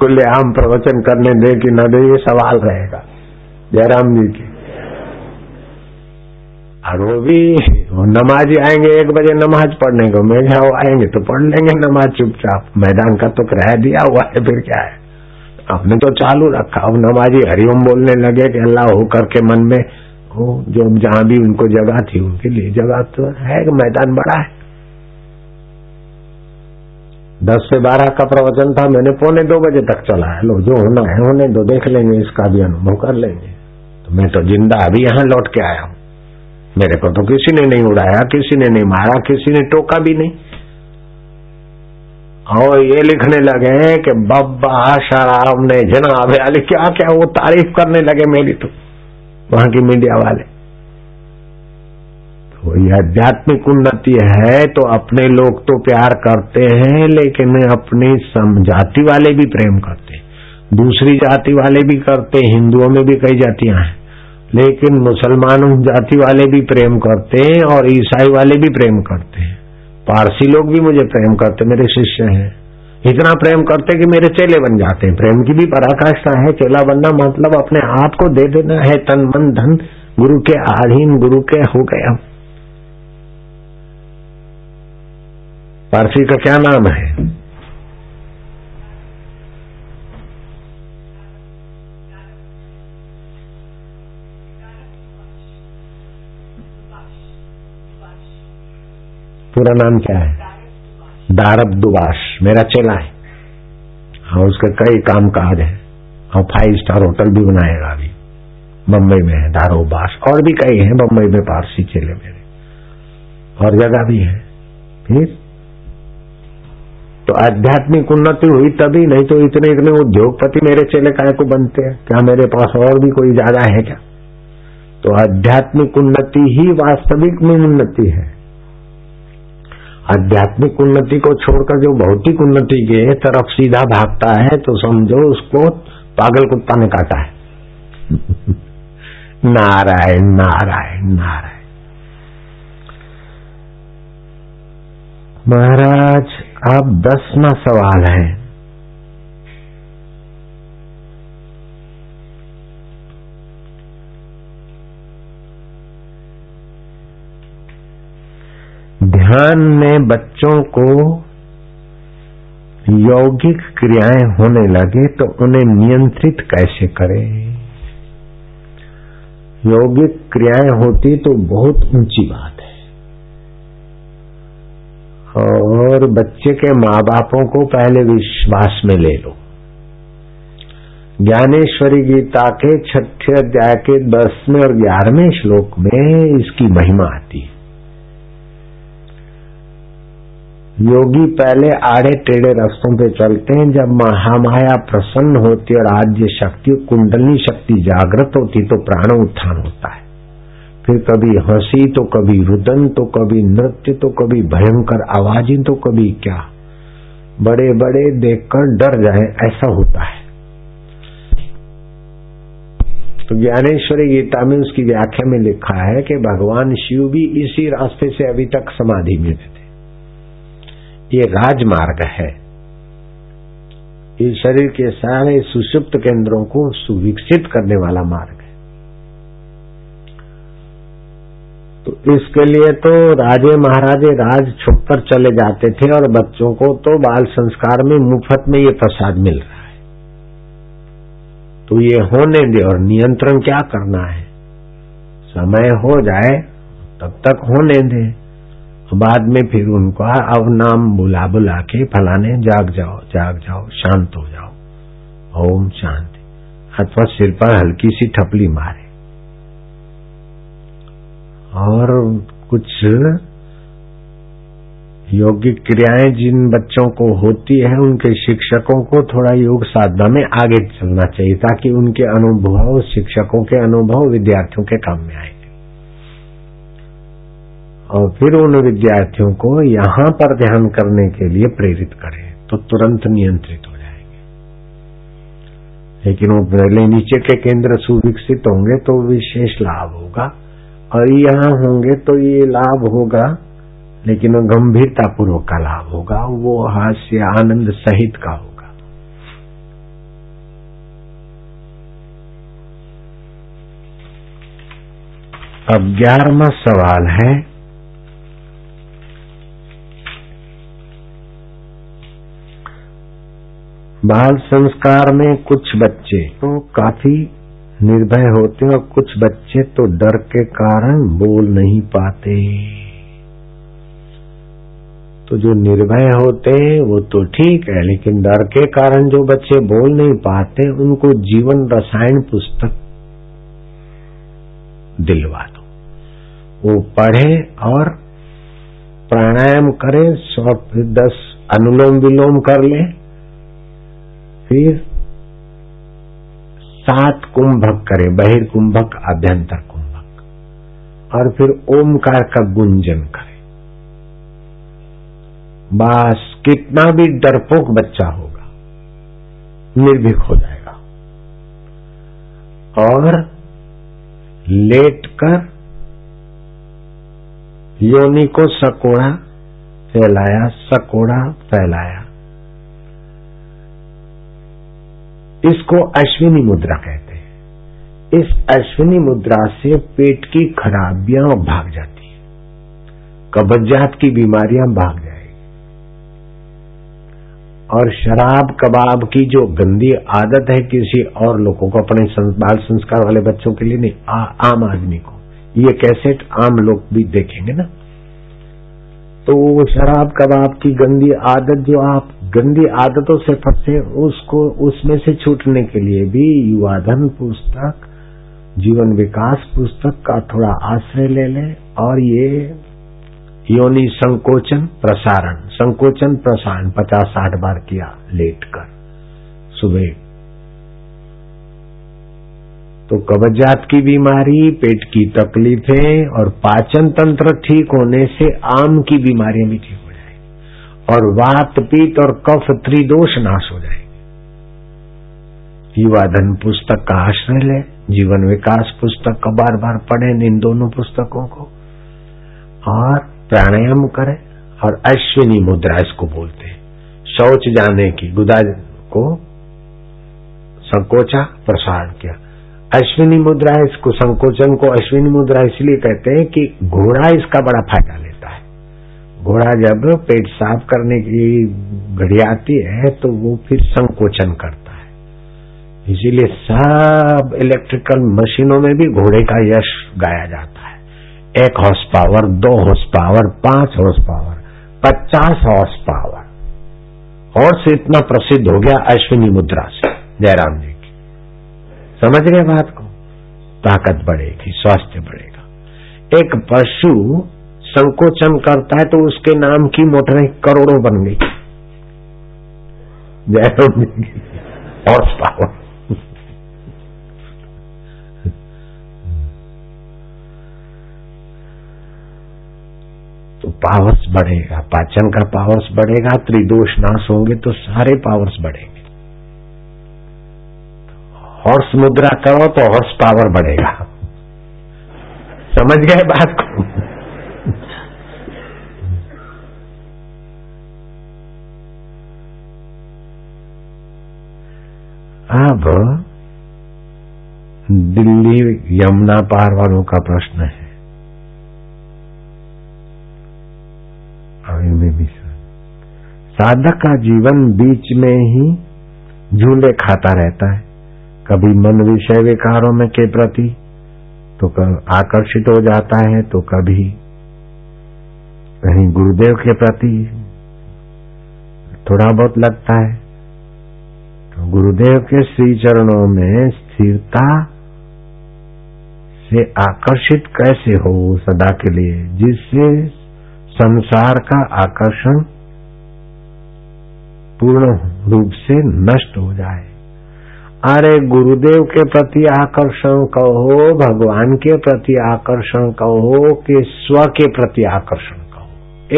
खुलेआम प्रवचन करने दे कि न दे, ये सवाल रहेगा। जयराम जी की। और वो भी नमाजी आएँगे एक बजे नमाज़ पढ़ने को। मैं क्या आएँगे तो पढ़ लेंगे नमाज़ चुपचाप। मैदान का तो किराया दिया हुआ है, फिर क्या है? हमने तो चालू रखा। अब नमाजी हरिओम बोलने लगे कि अल्लाह हो करके मन में हो जो जहाँ भी उनको जगह थी उनके लिए जगह तो है मैदान बड़ा है। दस से बारह का प्रवचन था, मैंने पौने दो बजे तक चला है। लो, जो होना है होने दो, देख लेंगे, इसका भी अनुभव कर लेंगे। तो मैं तो ज़िंदा अभी यहाँ लौट के आया हूँ। मेरे को तो किसी ने नहीं उड़ाया, किसी ने नहीं मारा, किसी ने टोका भी नहीं। और ये लिखने लगे कि बब्बा आशाराम ने जनाब अली क्या क्या वो तारीफ़ करने लगे मेरी तो वहाँ की मीडिया वाले। तो ये आध्यात्मिक उन्नति है तो अपने लोग तो प्यार करते हैं, लेकिन अपनी जाति वाले भी प्रेम करते हैं। दूसरी जाति वाले भी करते हिंदुओं में भी कई जातियाँ हैं। लेकिन मुसलमान जाति वाले भी प्रेम करते हैं और ईसाई वाले भी प्रेम करते हैं। पारसी लोग भी मुझे प्रेम करते, मेरे शिष्य हैं। इतना प्रेम करते कि मेरे चेले बन जाते हैं। प्रेम की भी पराकाष्ठा है, चेला बनना मतलब अपने आप को दे देना है, तन, मन, धन, गुरु के आधीन, गुरु के हो गया। पारसी का क्या नाम है? पूरा नाम क्या है? दारब दुबाश मेरा चेला है। हाँ उसके कई काम काज है और फाइव स्टार होटल भी बनाएगा अभी। बम्बई में है दारोबास और भी कई हैं बम्बई में पारसी चेले मेरे। और जगह भी है। फिर? तो आध्यात्मिक उन्नति हुई तभी, नहीं तो इतने इतने उद्योगपति मेरे चेले काय को बनते हैं? क्या मेरे पास और भी कोई ज़्यादा है क्या? तो आध्यात्मिक उन्नति ही वास्तविक में उन्नति है। आध्यात्मिक उन्नति को छोड़कर जो भौतिक उन्नति के तरफ़ सीधा भागता है तो समझो उसको पागल कुत्ता ने काटा है। नारायण नारायण नारायण। महाराज, आप दसवा सवाल है। ध्यान में बच्चों को यौगिक क्रियाएँ होने लगे तो उन्हें नियंत्रित कैसे करें? यौगिक क्रियाएँ होती तो बहुत ऊँची बात है। और बच्चे के माँ बापों को पहले विश्वास में ले लो। ज्ञानेश्वरी गीता के छठे अध्याय के दसवें और ग्यारहवें श्लोक में इसकी महिमा आती है। योगी पहले आड़े टेढ़े रस्तों पे चलते हैं, जब महामाया प्रसन्न होती और आद्य शक्ति, कुंडली शक्ति जागृत होती तो प्राण उत्थान होता है। फिर कभी हँसी तो कभी रुदन तो कभी नृत्य तो कभी भयंकर आवाजी तो कभी क्या। बड़े बड़े देखकर डर जाए, ऐसा होता है। तो ज्ञानेश्वरी गीता में उसकी व्याख्या में लिखा है कि भगवान शिव भी इसी रास्ते से अभी तक समाधि में थे। ये राजमार्ग है। ये शरीर के सारे सुषुप्त केंद्रों को सुविकसित करने वाला मार्ग है। तो इसके लिए तो राजे महाराजे राज छुप कर चले जाते थे और बच्चों को तो बाल संस्कार में मुफ़्त में ये प्रसाद मिल रहा है। तो ये होने दे और नियंत्रण क्या करना है? समय हो जाए, तब तक होने दे। बाद में फिर उनको अब नाम बुला बुला के फलाने, जाग जाओ जाग जाओ, शांत हो जाओ। ओम शांति। अथवा सिर पर हल्की सी ठपली मारे। और कुछ योगिक क्रियाएँ जिन बच्चों को होती है, उनके शिक्षकों को थोड़ा योग साधना में आगे चलना चाहिए, ताकि उनके अनुभव, शिक्षकों के अनुभव, विद्यार्थियों के काम में आएँगे और फिर उन विद्यार्थियों को यहाँ पर ध्यान करने के लिए प्रेरित करें तो तुरंत नियंत्रित हो जाएँगे। लेकिन वो पहले नीचे के केंद्र सुविकसित होंगे तो विशेष लाभ होगा। और यहाँ होंगे तो ये लाभ होगा, लेकिन गंभीरता पूर्वक का लाभ होगा, वो हास्य आनंद सहित का होगा। अब ग्यारहवा सवाल है बाल संस्कार में कुछ बच्चे तो काफ़ी निर्भय होते और कुछ बच्चे तो डर के कारण बोल नहीं पाते। तो जो निर्भय होते हैं वो तो ठीक है, लेकिन डर के कारण जो बच्चे बोल नहीं पाते, उनको जीवन रसायन पुस्तक दिलवा दो। वो पढ़े और प्राणायाम करे, सौ दस अनुलोम विलोम कर ले। फिर सात कुंभक करे, बहिर्कुंभक, अभ्यंतर कुंभक। और फिर ओमकार का गुंजन करे। बस, कितना भी डरपोक बच्चा होगा, निर्भीक हो जाएगा। और लेट कर योनि को सकोड़ा फैलाया सकोड़ा फैलाया। इसको अश्विनी मुद्रा कहते हैं। इस अश्विनी मुद्रा से पेट की खराबियाँ भाग जाती है। कब्जात की बीमारियाँ भाग जाएगी। और शराब कबाब की जो गंदी आदत है किसी और लोगों को अपने बाल संस्कार वाले बच्चों के लिए नहीं आ, आम आदमी को। ये कैसेट आम लोग भी देखेंगे ना। तो शराब कबाब की गंदी आदत जो आप गंदी आदतों से फंसे, उसको, उसमें से छूटने के लिए भी युवाधन पुस्तक, जीवन विकास पुस्तक का थोड़ा आश्रय ले लें और ये योनि संकोचन प्रसारण संकोचन प्रसारण पचास साठ बार किया लेट कर, सुबह। तो कब्जात की बीमारी, पेट की तकलीफें और पाचन तंत्र ठीक होने से आम की बीमारियाँ भी ठीक और वात पीत और कफ त्रिदोष नाश हो जाएँगे युवा धन पुस्तक का आश्रय ले, जीवन विकास पुस्तक का बार बार पढ़े इन दोनों पुस्तकों को, और प्राणायाम करें और अश्विनी मुद्रा इसको बोलते हैं। शौच जाने की गुदा को संकोचा प्रसारण किया। अश्विनी मुद्रा इसको संकोचन को अश्विनी मुद्रा इसलिए कहते हैं कि घोड़ा इसका बड़ा फ़ायदा है। घोड़ा जब पेट साफ़ करने की घड़ी आती है तो वो फिर संकोचन करता है। इसीलिए सब इलेक्ट्रिकल मशीनों में भी घोड़े का यश गाया जाता है। एक हॉर्स पावर दो हॉर्स पावर पाँच हॉर्स पावर पचास हॉर्स पावर हॉर्स इतना प्रसिद्ध हो गया अश्विनी मुद्रा से, जयराम जी की। समझ गए बात को? ताकत बढ़ेगी, स्वास्थ्य बढ़ेगा। एक पशु संकोचन करता है तो उसके नाम की मोटरें करोड़ों बन गई। हॉर्स पावर तो पावर्स बढ़ेगा, पाचन का पावर्स बढ़ेगा, त्रिदोष नाश होंगे तो सारे पावर्स बढ़ेंगे। हॉर्स मुद्रा करो तो हॉर्स पावर बढ़ेगा। समझ गए बात को? अब दिल्ली यमुना पार वालों का प्रश्न है। साधक का जीवन बीच में ही झूले खाता रहता है। कभी मन विषय विकारों में के प्रति तो आकर्षित हो जाता है तो कभी कहीं गुरुदेव के प्रति थोड़ा बहुत लगता है। तो गुरुदेव के श्री चरणों में स्थिरता से आकर्षित कैसे हो सदा के लिए? जिससे संसार का आकर्षण पूर्ण रूप से नष्ट हो जाए। अरे गुरुदेव के प्रति आकर्षण कहो, भगवान के प्रति आकर्षण कहो, कि स्व के प्रति आकर्षण कहो।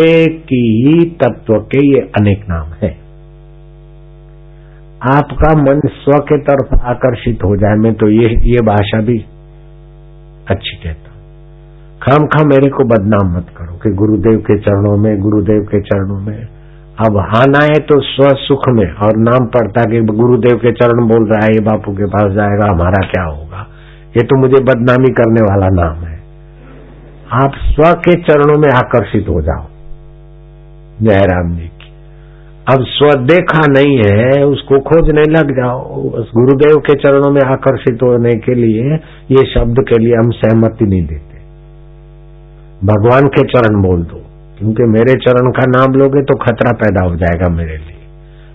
एक ही तत्व के ये अनेक नाम है। आपका मन स्व के तरफ़ आकर्षित हो जाए, मैं तो ये ये भाषा भी अच्छी कहता खाम खा मेरे को बदनाम मत करो कि गुरुदेव के चरणों में, गुरुदेव के चरणों में। अब आना है तो स्व सुख में, और नाम पड़ता कि गुरुदेव के चरण बोल रहा है, ये बापू के पास जाएगा, हमारा क्या होगा? ये तो मुझे बदनामी करने वाला नाम है। आप स्व के चरणों में आकर्षित हो जाओ जयराम जी। अब स्व देखा नहीं है, उसको खोजने लग जाओ। उस गुरुदेव के चरणों में आकर्षित होने के लिए ये शब्द के लिए हम सहमति नहीं देते। भगवान के चरण बोल दो, क्योंकि मेरे चरण का नाम लोगे तो खतरा पैदा हो जाएगा मेरे लिए।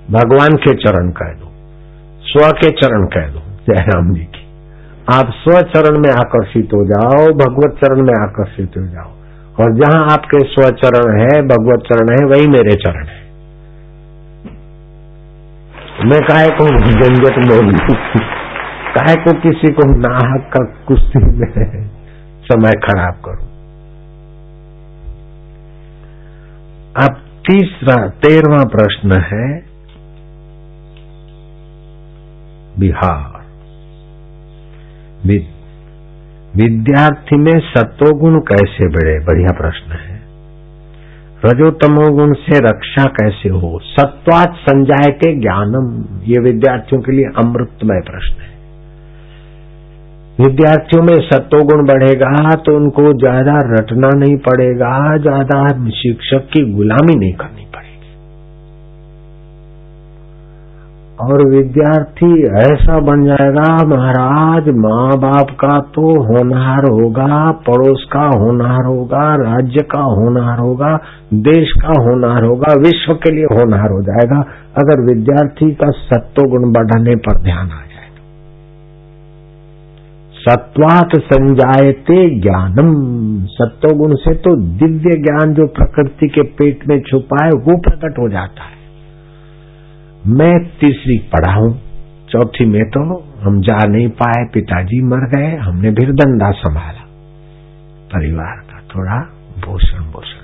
भगवान के चरण कह दो, स्व के चरण कह दो जयराम जी की। आप स्व चरण में आकर्षित हो जाओ, भगवत चरण में आकर्षित हो जाओ। और जहाँ आपके स्व चरण है, भगवत चरण है, वही मेरे चरण है। मैं काहे को झंझट में काहे को किसी को नाहक का कुश्ती में समय खराब करूँ? अब तीसरा, तेरवा प्रश्न है, बिहार। विद्यार्थी में सत्वगुण कैसे बढ़े? बढ़िया प्रश्न है। रजोतमो गुण से रक्षा कैसे हो? सत्वात संजाय के ज्ञानम। ये विद्यार्थियों के लिए अमृतमय प्रश्न है। विद्यार्थियों में सत्वगुण बढ़ेगा तो उनको ज़्यादा रटना नहीं पड़ेगा, ज़्यादा शिक्षक की गुलामी नहीं करनी और विद्यार्थी ऐसा बन जाएगा, महाराज माँ बाप का तो होनहार होगा, पड़ोस का होनहार होगा, राज्य का होनहार होगा, देश का होनहार होगा, विश्व के लिए होनहार हो जाएगा। अगर विद्यार्थी का सत्व गुण बढ़ाने पर ध्यान आ जाए। सत्वात संजायते ज्ञानम। सत्व गुण से तो दिव्य ज्ञान जो प्रकृति के पेट में छुपा है वो प्रकट हो जाता है। मैं तीसरी पढ़ा हूँ। चौथी में तो हम जा नहीं पाए, पिताजी मर गए, हमने फिर धंधा संभाला। परिवार का थोड़ा भूषण भूषण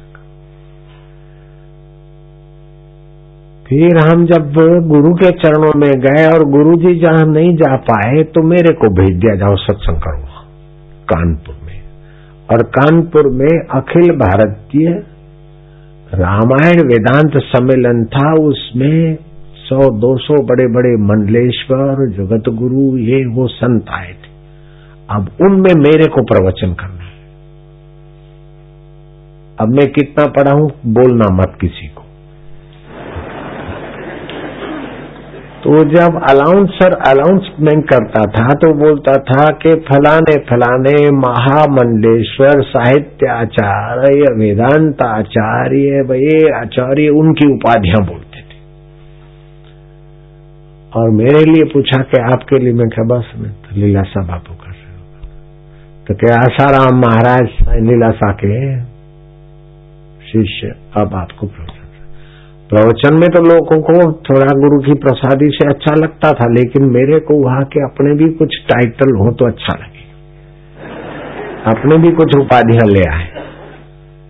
फिर हम जब गुरु के चरणों में गए और गुरु जी जहाँ नहीं जा पाए तो मेरे को भेज दिया जाओ, सत्संग करो कानपुर में। और कानपुर में अखिल भारतीय रामायण वेदांत सम्मेलन था, उसमें सौ, दो सौ बड़े बड़े मंडलेश्वर जगत गुरु ये वो संत आए थे। अब उनमें मेरे को प्रवचन करना है। अब मैं कितना पढ़ा हूँ बोलना मत किसी को। तो जब अलाउंसर अलाउंसमेंट करता था तो बोलता था कि फलाने फलाने महामंडलेश्वर साहित्य आचार्य वेदांत आचार्य ये आचार्य, उनकी उपाधियाँ बोलते। और मेरे लिए पूछा कि आपके लिए मैं क्या बस में तो लीलासा बापू कर रहे हो। तो क्या आसाराम महाराज लीलासा के शिष्य, अब आपको प्रवचन प्रवचन में तो लोगों को थोड़ा गुरु की प्रसादी से अच्छा लगता था, लेकिन मेरे को वहाँ के अपने भी कुछ टाइटल हो तो अच्छा लगे। अपने भी कुछ उपाधियाँ ले आए।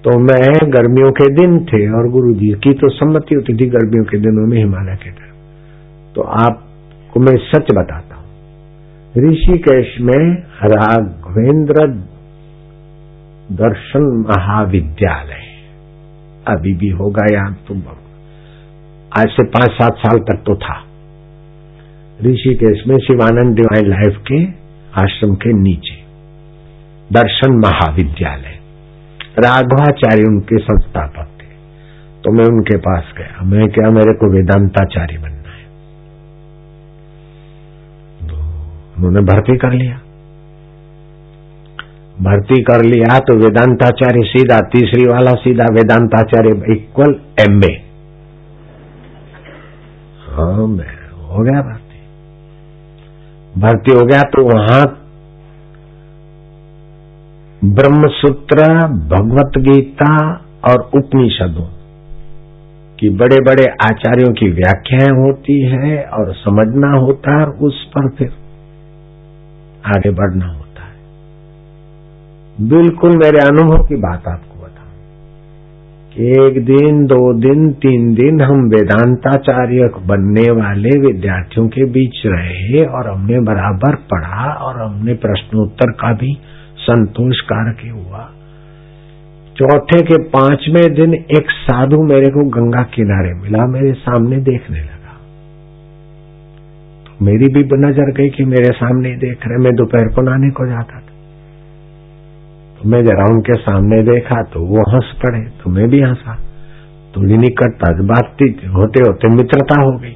तो मैं गर्मियों के दिन थे और गुरु जी की तो सम्मति होती थी, गर्मियों के दिनों में हिमालय के तरफ़ तो आपको मैं सच बताता हूँ। ऋषिकेश में राघवेंद्र दर्शन महाविद्यालय। अभी भी होगा या तुम आज से पाँच सात साल तक तो था। ऋषिकेश में शिवानंद डिवाइन लाइफ के आश्रम के नीचे। दर्शन महाविद्यालय। राघवाचार्य उनके संस्थापक थे। तो मैं उनके पास गया। मैं क्या, मेरे को वेदांताचार्य बना उन्होंने भर्ती कर लिया। भर्ती कर लिया तो वेदांताचार्य सीधा, तीसरी वाला सीधा वेदांताचार्य इक्वल एम ए हाँ गया भर्ती। भर्ती हो गया तो वहाँ ब्रह्मसूत्र भगवत गीता और उपनिषदों की बड़े बड़े आचार्यों की व्याख्याएँ होती है और समझना होता है उस पर फिर। आगे बढ़ना होता है। बिल्कुल मेरे अनुभव की बात आपको बताऊँ। एक दिन, दो दिन, तीन दिन हम वेदांताचार्य बनने वाले विद्यार्थियों के बीच रहे और हमने बराबर पढ़ा और हमने प्रश्नोत्तर का भी संतोष कारक हुआ। चौथे के पाँचवें दिन एक साधु मेरे को गंगा किनारे मिला, मेरे सामने देखने लगा। मेरी भी नज़र गई कि मेरे सामने देख रहे, मैं दोपहर को नहाने को जाता था। तो मैं जरा उनके सामने देखा तो वो हंस पड़े तो मैं भी हंसा। थोड़ी निकटता बातचीत होते होते मित्रता हो गई।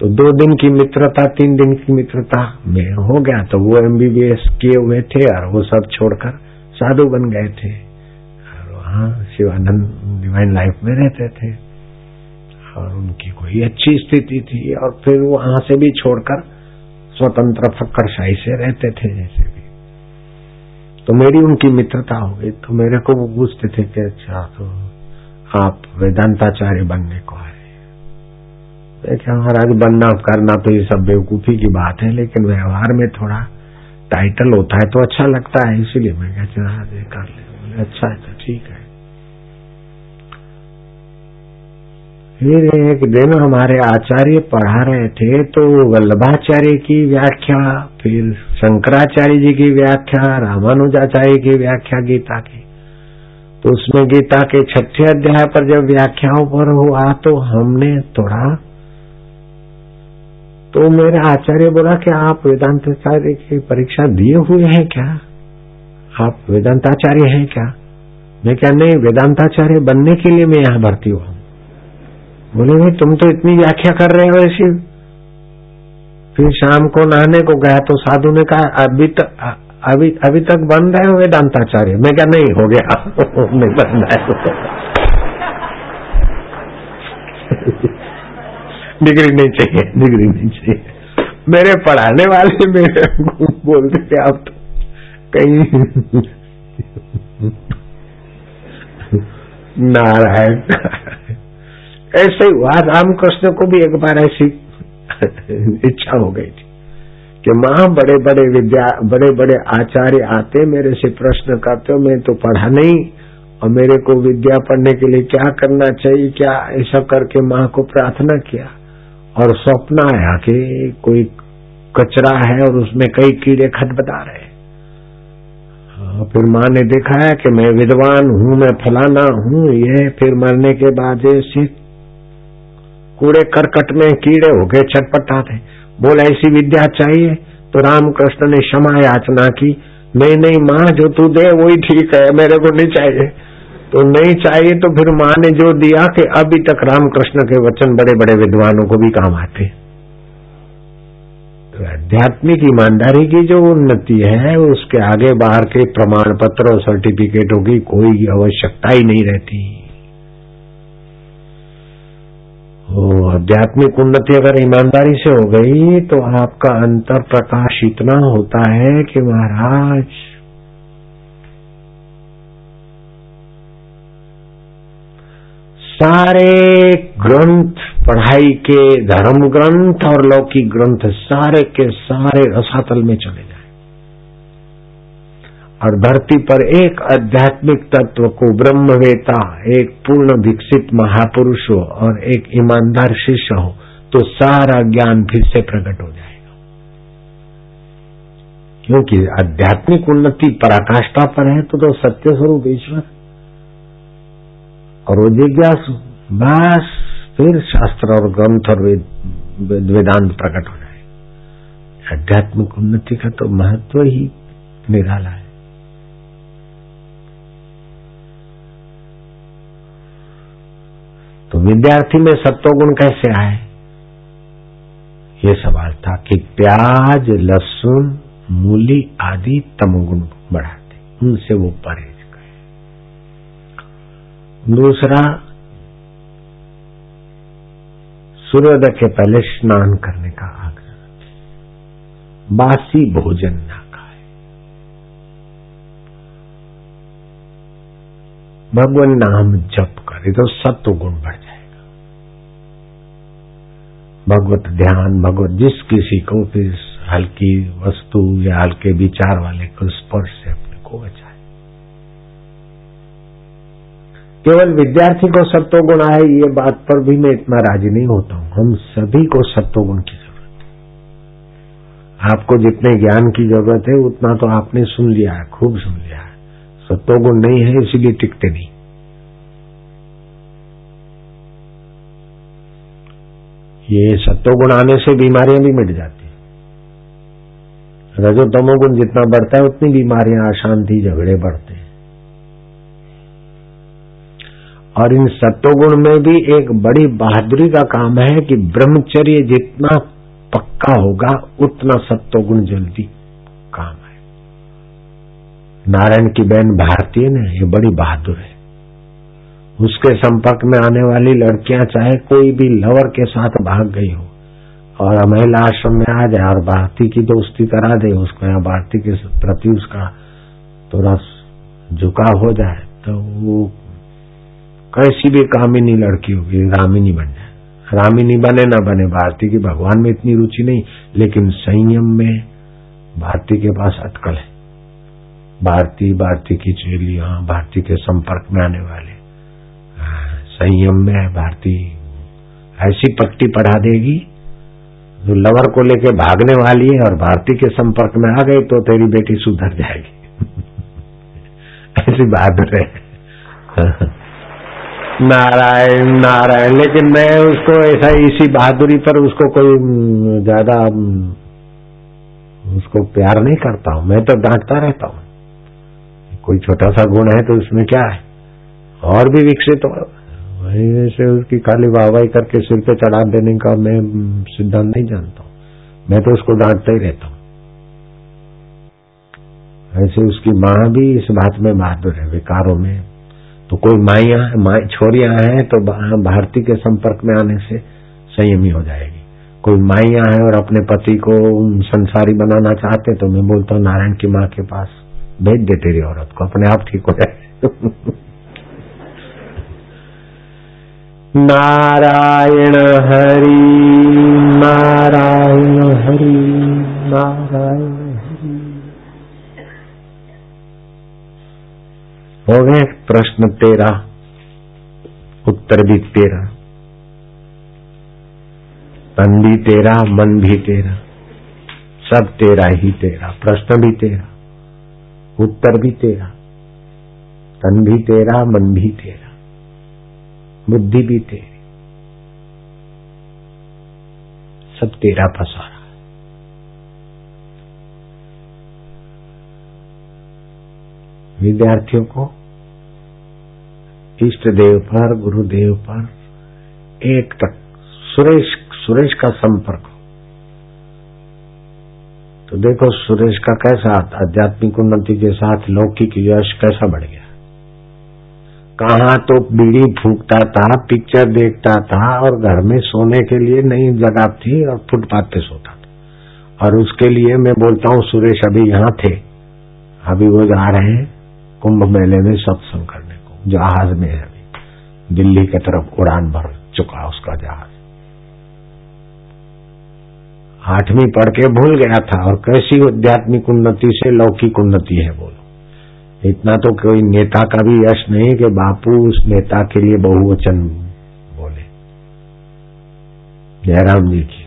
तो दो दिन की मित्रता, तीन दिन की मित्रता में हो गया तो वो एमबीबीएस किए हुए थे और वो सब छोड़कर साधु बन गए थे। और वहाँ शिवानंद डिवाइन लाइफ में रहते थे। और उनकी कोई अच्छी स्थिति थी और फिर वहाँ से भी छोड़कर स्वतंत्र फक्करशाही से रहते थे जैसे भी। तो मेरी उनकी मित्रता हो गई तो मेरे को वो पूछते थे कि अच्छा तो आप वेदांताचार्य बनने को आए देखा महाराज, बनना, करना तो ये सब बेवकूफ़ी की बात है, लेकिन व्यवहार में थोड़ा टाइटल होता है तो अच्छा लगता है, इसीलिए मैं क्या कर ले। अच्छा है तो ठीक है। फिर एक दिन हमारे आचार्य पढ़ा रहे थे तो वल्लभाचार्य की व्याख्या, फिर शंकराचार्य जी की व्याख्या, रामानुजाचार्य की व्याख्या गीता की। तो उसमें गीता के छठे अध्याय पर जब व्याख्याओं पर हुआ तो हमने थोड़ा तो मेरे आचार्य बोला कि आप वेदांताचार्य की परीक्षा दिए हुए हैं क्या? आप वेदांताचार्य हैं क्या? मैं क्या नहीं, वेदांताचार्य बनने के लिए मैं यहाँ भर्ती हुआ बोले भाई तुम तो इतनी व्याख्या कर रहे हो ऐसी। फिर शाम को नहाने को गया तो साधु ने कहा, अभी तक अभी अभी तक बन रहे हो वेदांताचार्य? मैं क्या नहीं, हो गया। नहीं बन रहा डिग्री नहीं चाहिए, डिग्री नहीं चाहिए। मेरे पढ़ाने वाले मेरे बोलते थे आप तो कहीं नारायण। ऐसे ही हुआ। रामकृष्ण को भी एक बार ऐसी इच्छा हो गई थी कि माँ बड़े बड़े विद्या बड़े बड़े आचार्य आते मेरे से प्रश्न करते हो मैं तो पढ़ा नहीं और मेरे को विद्या पढ़ने के लिए क्या करना चाहिए? क्या ऐसा करके माँ को प्रार्थना किया? और स्वप्न आया कि कोई कचरा है और उसमें कई कीड़े खट बता रहे हाँ, फिर माँ ने देखा है कि मैं विद्वान हूँ मैं फलाना हूँ ये फिर मरने के बाद ऐसे कूड़े करकट में कीड़े हो गए, छटपटा थे। बोल, ऐसी विद्या चाहिए? तो रामकृष्ण ने क्षमा याचना की, नहीं नहीं, माँ, जो तू दे, वही ठीक है, मेरे को नहीं चाहिए। तो नहीं चाहिए तो फिर माँ ने जो दिया कि अभी तक रामकृष्ण के वचन बड़े बड़े विद्वानों को भी काम आते तो आध्यात्मिक ईमानदारी की जो उन्नति है, उसके आगे बाहर के प्रमाण पत्र और सर्टिफिकेटों की कोई आवश्यकता ही नहीं रहती। आध्यात्मिक उन्नति अगर ईमानदारी से हो गई तो आपका अंतर प्रकाश इतना होता है कि महाराज। सारे ग्रंथ, पढ़ाई के धर्म ग्रंथ और लौकिक ग्रंथ सारे के सारे रसातल में चले। और धरती पर एक आध्यात्मिक तत्व को ब्रह्मवेता एक पूर्ण विकसित महापुरुष हो और एक ईमानदार शिष्य हो तो सारा ज्ञान फिर से प्रकट हो जाएगा। क्योंकि आध्यात्मिक उन्नति पराकाष्ठा पर है तो, तो सत्य स्वरूप ईश्वर। और वो जिज्ञासु बस फिर शास्त्र और ग्रंथ और वेदांत प्रकट हो जाए आध्यात्मिक उन्नति का तो महत्व ही निराला है। तो विद्यार्थी में सत्वगुण कैसे आए? ये सवाल था कि प्याज, लहसुन, मूली आदि तमोगुण बढ़ाते, उनसे वो परे दूसरा, सूर्योदय के पहले स्नान करने का आग्रह। बासी भोजन ना खाए। भगवान नाम जप करे तो सत्व गुण बढ़ जाएगा भगवत ध्यान, भगवत जिस किसी को भी हल्की वस्तु या हल्के विचार वाले को स्पर्श से अपने को बचा केवल विद्यार्थी को सत्वगुण आए, ये बात पर भी मैं इतना राज़ी नहीं होता हूँ। हम सभी को सत्वगुण की ज़रूरत है। आपको जितने ज्ञान की ज़रूरत है, उतना तो आपने सुन लिया है, खूब सुन लिया है। सत्वगुण नहीं है, इसीलिए टिकते नहीं। ये सत्वगुण आने से बीमारियाँ भी मिट जाती रजो तमोगुण जितना बढ़ता है, उतनी बीमारियाँ अशांति, झगड़े बढ़ते हैं। और इन सत्वगुण में भी एक बड़ी बहादुरी का काम है कि ब्रह्मचर्य जितना पक्का होगा, उतना सत्वगुण जल्दी काम है नारायण की बहन भारतीय ने ये बड़ी बहादुर है। उसके संपर्क में आने वाली लड़कियाँ चाहे कोई भी लवर के साथ भाग गई हो, और महिला आश्रम में आ जाए, और भारती की दोस्ती करा दे, उसको या भारती के प्रति उसका थोड़ा झुकाव हो जाए तो वो कैसी भी कामिनी लड़की होगी, रामिनी बन जाए। रामिनी बने ना बने, भारती की भगवान में इतनी रुचि नहीं, लेकिन संयम में भारती के पास अटकल है। भारती भारती की चेलियाँ, भारती के संपर्क में आने वाले। संयम में है भारती। ऐसी पट्टी पढ़ा देगी, जो लवर को लेके भागने वाली है और भारती के संपर्क में आ गई तो तेरी बेटी सुधर जाएगी। ऐसी बहादुर है। नारायण नारायण, लेकिन मैं उसको ऐसा इसी बहादुरी पर उसको कोई ज़्यादा उसको प्यार नहीं करता हूँ। मैं तो डांटता रहता हूँ। कोई छोटा सा गुण है तो उसमें क्या है? और भी विकसित हो। वही से उसकी खाली वाहवाही करके सिर पे चढ़ा देने का मैं सिद्धांत नहीं जानता मैं तो उसको डांटता ही रहता हूँ। ऐसे उसकी माँ भी इस बात में बहादुर है, विकारों में। तो कोई माइया माई छोरियाँ हैं तो भारती के संपर्क में आने से संयमी हो जाएगी। कोई माइया है और अपने पति को संसारी बनाना चाहते तो मैं बोलता हूँ, नारायण की माँ के पास भेज दे तेरी औरत को, अपने आप ठीक हो जाए। नारायण हरि नारायण हरि नारायण हरि। हो गए प्रश्न तेरा, उत्तर भी तेरा। तन भी तेरा, मन भी तेरा, सब तेरा ही तेरा, प्रश्न भी तेरा, उत्तर भी तेरा, तन भी तेरा, मन भी तेरा। बुद्धि भी तेरी। सब तेरा फसारा विद्यार्थियों को इष्ट देव पर गुरुदेव पर एक तक सुरेश सुरेश का संपर्क तो देखो सुरेश का कैसा आध्यात्मिक उन्नति के साथ लौकिक यश कैसा बढ़ गया। कहा तो बीड़ी फूकता था पिक्चर देखता था और घर में सोने के लिए नई जगह थी और फुटपाथ पे सोता था। और उसके लिए मैं बोलता हूँ, सुरेश अभी यहाँ थे। अभी वो जा रहे हैं कुंभ मेले में सत्संग करने को। जहाज़ में है अभी। दिल्ली की तरफ़ उड़ान भर चुका उसका जहाज़। आठवीं पढ़ के भूल गया था और कैसी आध्यात्मिक उन्नति से लौकिक उन्नति है बोलो। इतना तो कोई नेता का भी यश नहीं कि बापू उस नेता के लिए बहुवचन बोले। जयराम जी की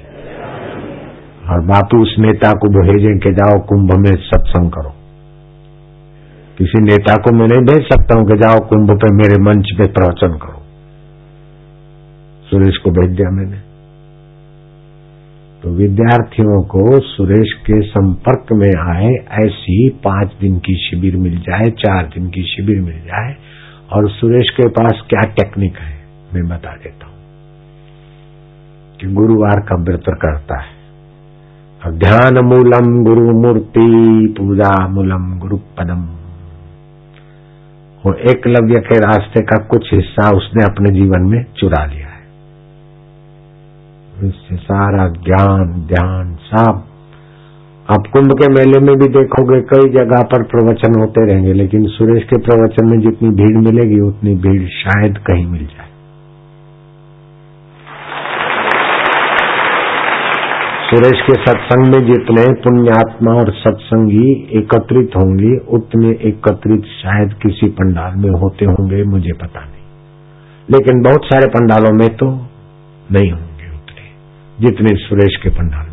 और बापू उस नेता को भेजें कि जाओ कुंभ में सत्संग करो। किसी नेता को मैं नहीं भेज सकता हूँ कि जाओ कुंभ पे मेरे मंच पे प्रवचन करो। सुरेश को भेज दिया मैंने। तो विद्यार्थियों को सुरेश के संपर्क में आए, ऐसी पाँच दिन की शिविर मिल जाए, चार दिन की शिविर मिल जाए, और सुरेश के पास क्या टेक्निक है, मैं बता देता हूँ। कि गुरुवार का व्रत करता है। और ध्यान मूलम गुरु मूर्ति, पूजा मूलम गुरु पदम। वो एकलव्य के रास्ते का कुछ हिस्सा उसने अपने जीवन में चुरा लिया। इससे सारा ज्ञान, ध्यान सब आप कुंभ के मेले में भी देखोगे, कई जगह पर प्रवचन होते रहेंगे, लेकिन सुरेश के प्रवचन में जितनी भीड़ मिलेगी, उतनी भीड़ शायद कहीं मिल जाए। सुरेश के सत्संग में जितने पुण्यात्मा और सत्संगी एकत्रित होंगे, उतने एकत्रित शायद किसी पंडाल में होते होंगे, मुझे पता नहीं। लेकिन बहुत सारे पंडालों में तो नहीं होंगे। जितने सुरेश के पंडाल।